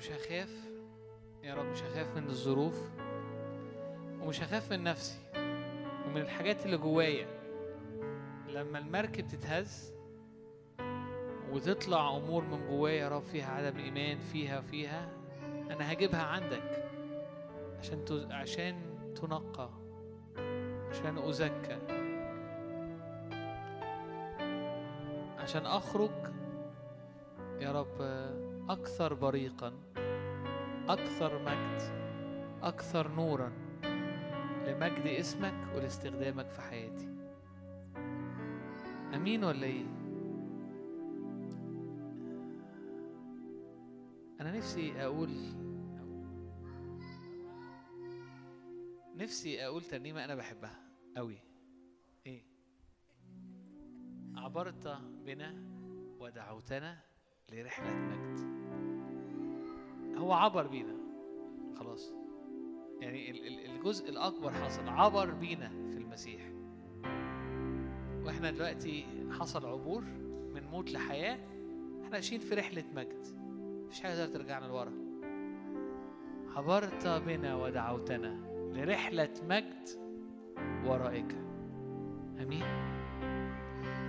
S3: مش هخاف يا رب مش هخاف من الظروف ومش هخاف من نفسي ومن الحاجات اللي جوايا لما المركب تتهز وتطلع أمور من جوايا يا رب فيها عدم ايمان فيها فيها أنا هجيبها عندك عشان. عشان تنقى عشان أزكى عشان أخرج يا رب أكثر بريقا أكثر مجد أكثر نورا لمجد اسمك ولاستخدامك في حياتي. أمين ولا إيه؟ أنا نفسي أقول نفسي أقول ترنيمة أنا بحبها قوي إيه؟ عبرت بنا ودعوتنا لرحلة مجد. هو عبر بينا. خلاص. يعني ال- ال- الجزء الأكبر حصل عبر بينا في المسيح. وإحنا دلوقتي حصل عبور من موت لحياة. إحنا عايشين في رحلة مجد. مفيش حاجة تقدر ترجعنا لورا. عبرت بنا ودعوتنا لرحلة مجد ورائك. آمين.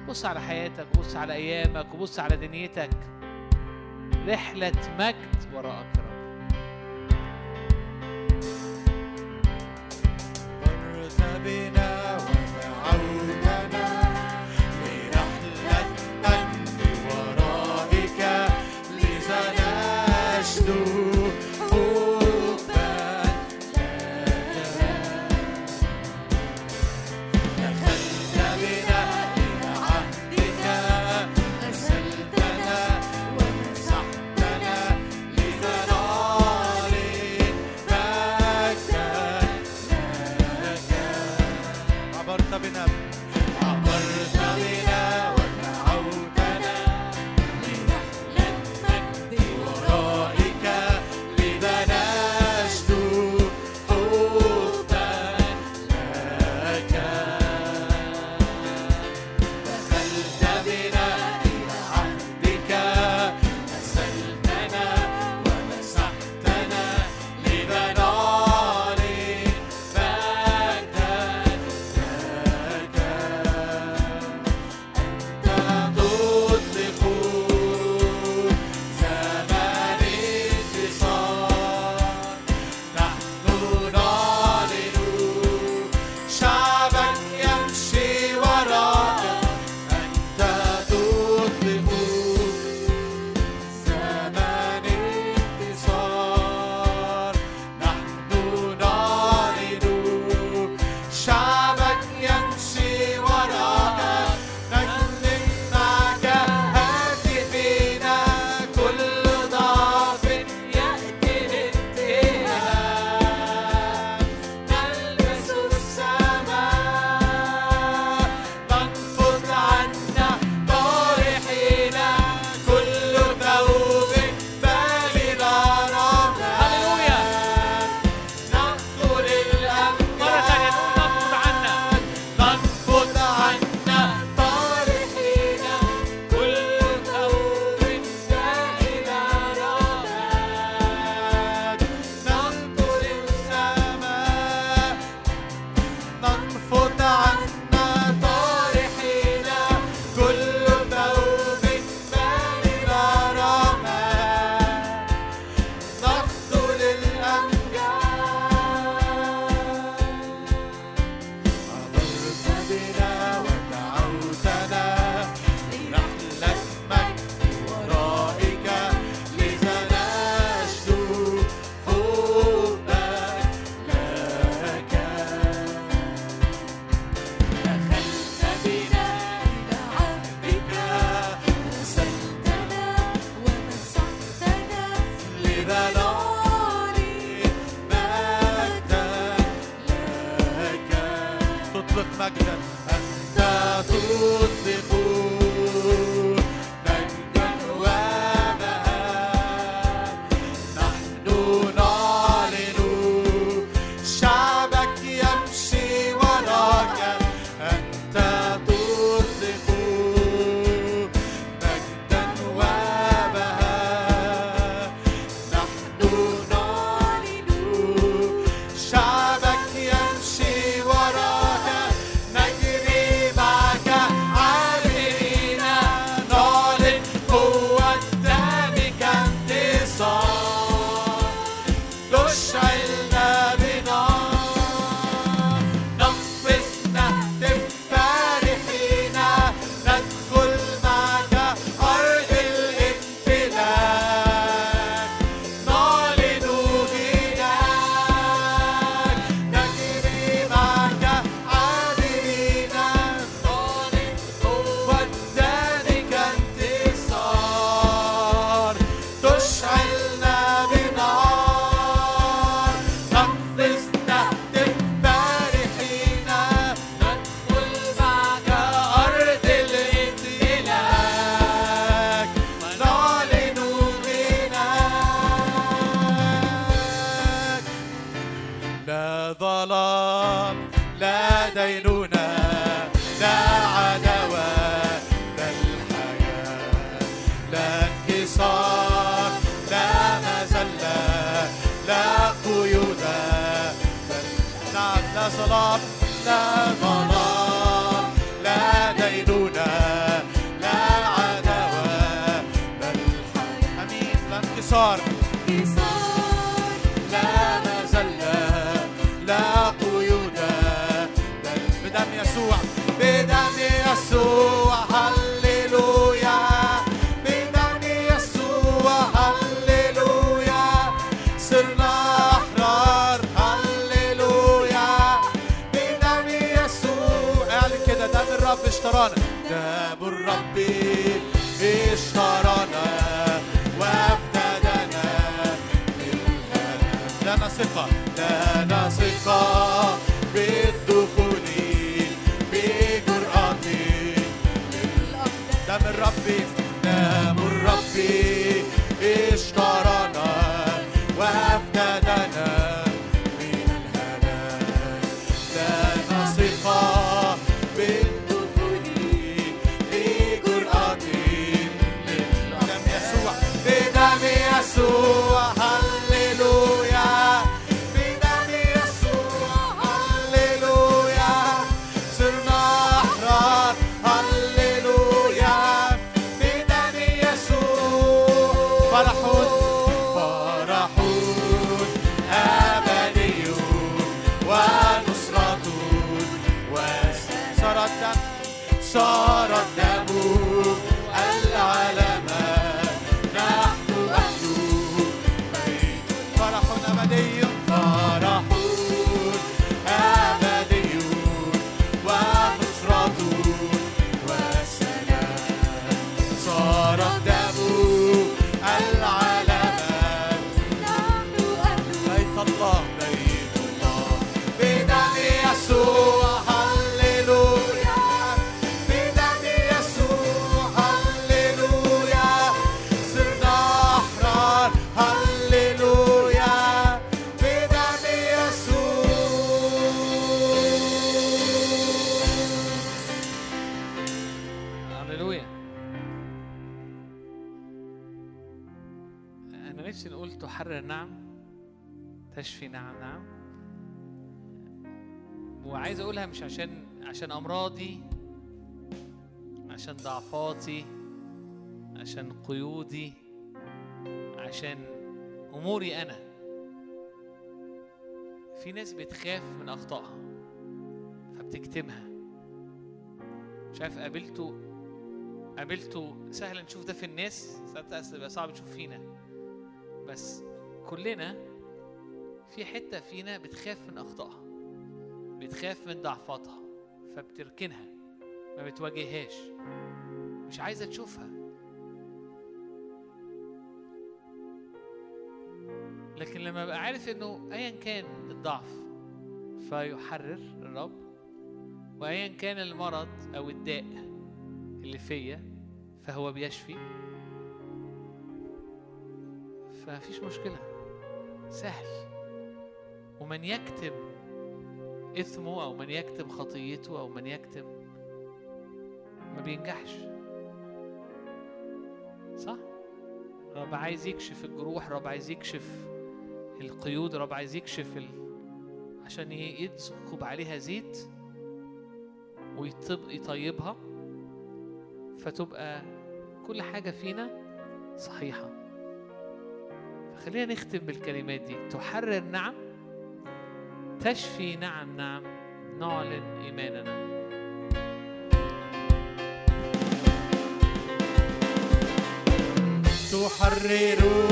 S3: بص على حياتك بص على أيامك وبص على دنيتك. رحلة مجد وراءك يا رب
S1: بنا
S3: مش عشان عشان أمراضي عشان ضعفاتي عشان قيودي عشان أموري أنا. في ناس بتخاف من أخطائها فبتكتمها. مش عارف قابلته قابلته سهل نشوف ده في الناس ساعات بيبقى صعب نشوف فينا. بس كلنا في حتة فينا بتخاف من أخطائها. بتخاف من ضعفاتها فبتركنها ما بتواجههاش مش عايزة تشوفها. لكن لما بقى عارف إنه ايا كان الضعف فيحرر الرب وايا كان المرض أو الداء اللي فيا فهو بيشفي فمفيش مشكلة سهل. ومن يكتم إثمه أو من يكتم خطيته أو من يكتم ما بينجحش. صح؟ رب عايز يكشف الجروح رب عايز يكشف القيود رب عايز يكشف ال... عشان يسكب عليها زيت ويطيبها فتبقى كل حاجة فينا صحيحة. خلينا نختم بالكلمات دي. تحرر نعم تشفي نعم نعم. نعلن إيماننا.
S1: تحرر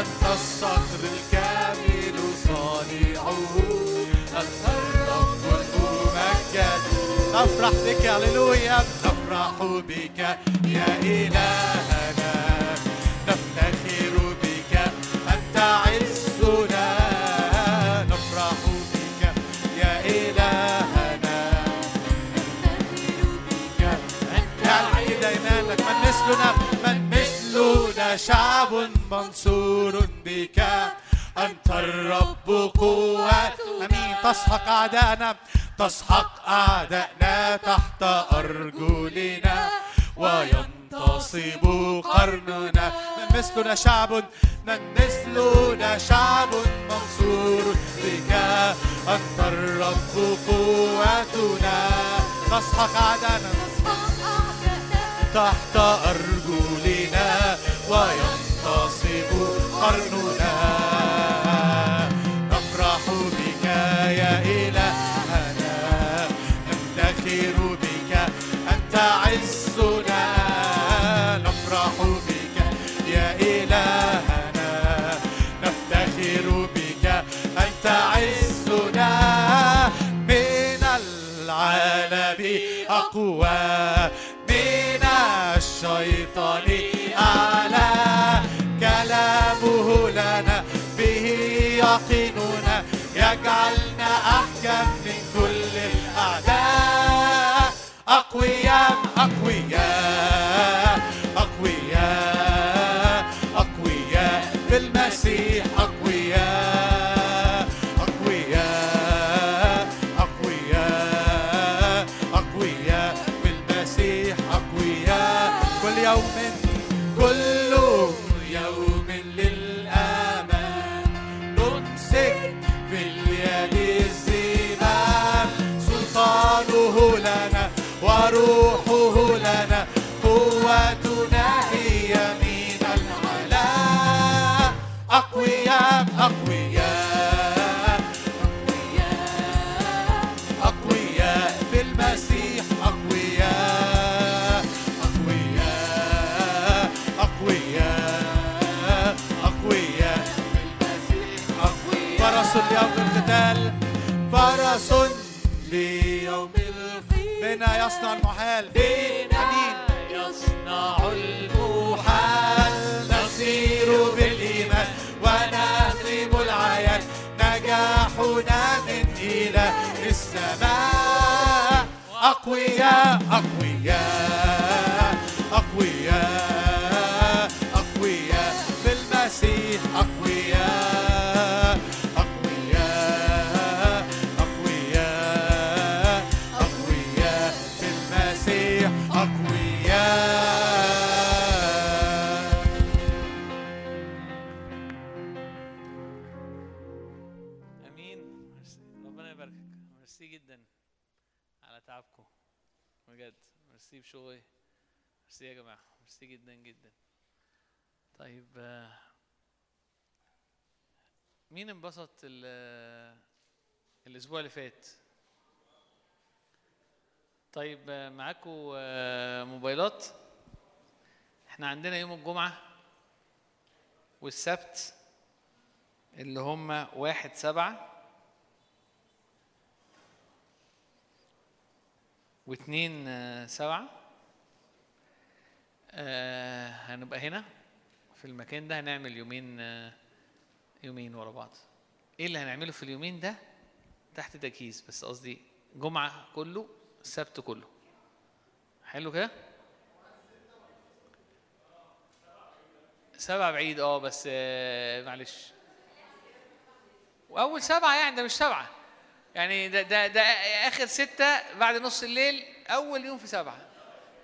S4: أنت الصخر الكامل صانعه. أنت الرب الممجد نفرح بك هللويا. نفرح بك يا إلهنا. شعب منصور بك. أنت الرب قوتنا أمين. تسحق أعدائنا تسحق أعدائنا تحت أرجلنا. وينتصب قرننا. من مثلنا شعب من مثلنا شعب منصور بك. أنت الرب قوتنا تسحق أعدائنا تحت أرجلنا. وينتصب قرننا نفرح بك يا إلهنا. نفتخر بك أنت عزنا. نفرح بك يا إلهنا. نفتخر بك أنت عزنا. من العالم أقوى.
S1: بنا يصنع المحال. أمين
S3: يصنع
S1: المحال. نسير بالإيمان ونهزم العيان. نجاحنا من إله السماء. أقوياء أقوياء.
S3: مين انبسط ال- الأسبوع اللي فات؟ طيب معاكم آه، موبايلات؟ إحنا عندنا يوم الجمعة والسبت اللي هم واحد سبعة واتنين آه، سبعة. آه، هنبقى هنا في المكان ده هنعمل يومين آه، يومين ورا بعض. إيه اللي هنعمله في اليومين ده؟ تحت تجهيز بس قصدي جمعة كله السبت كله. حلو كده؟ سبعة بعيد آه بس آه، معلش. واول سبعة يعني ده مش سبعة. يعني ده ده ده آخر ستة بعد نص الليل أول يوم في سبعة.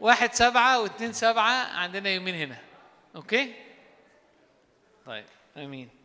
S3: واحد سبعة واثنين سبعة عندنا يومين هنا. أوكي؟ طيب آمين.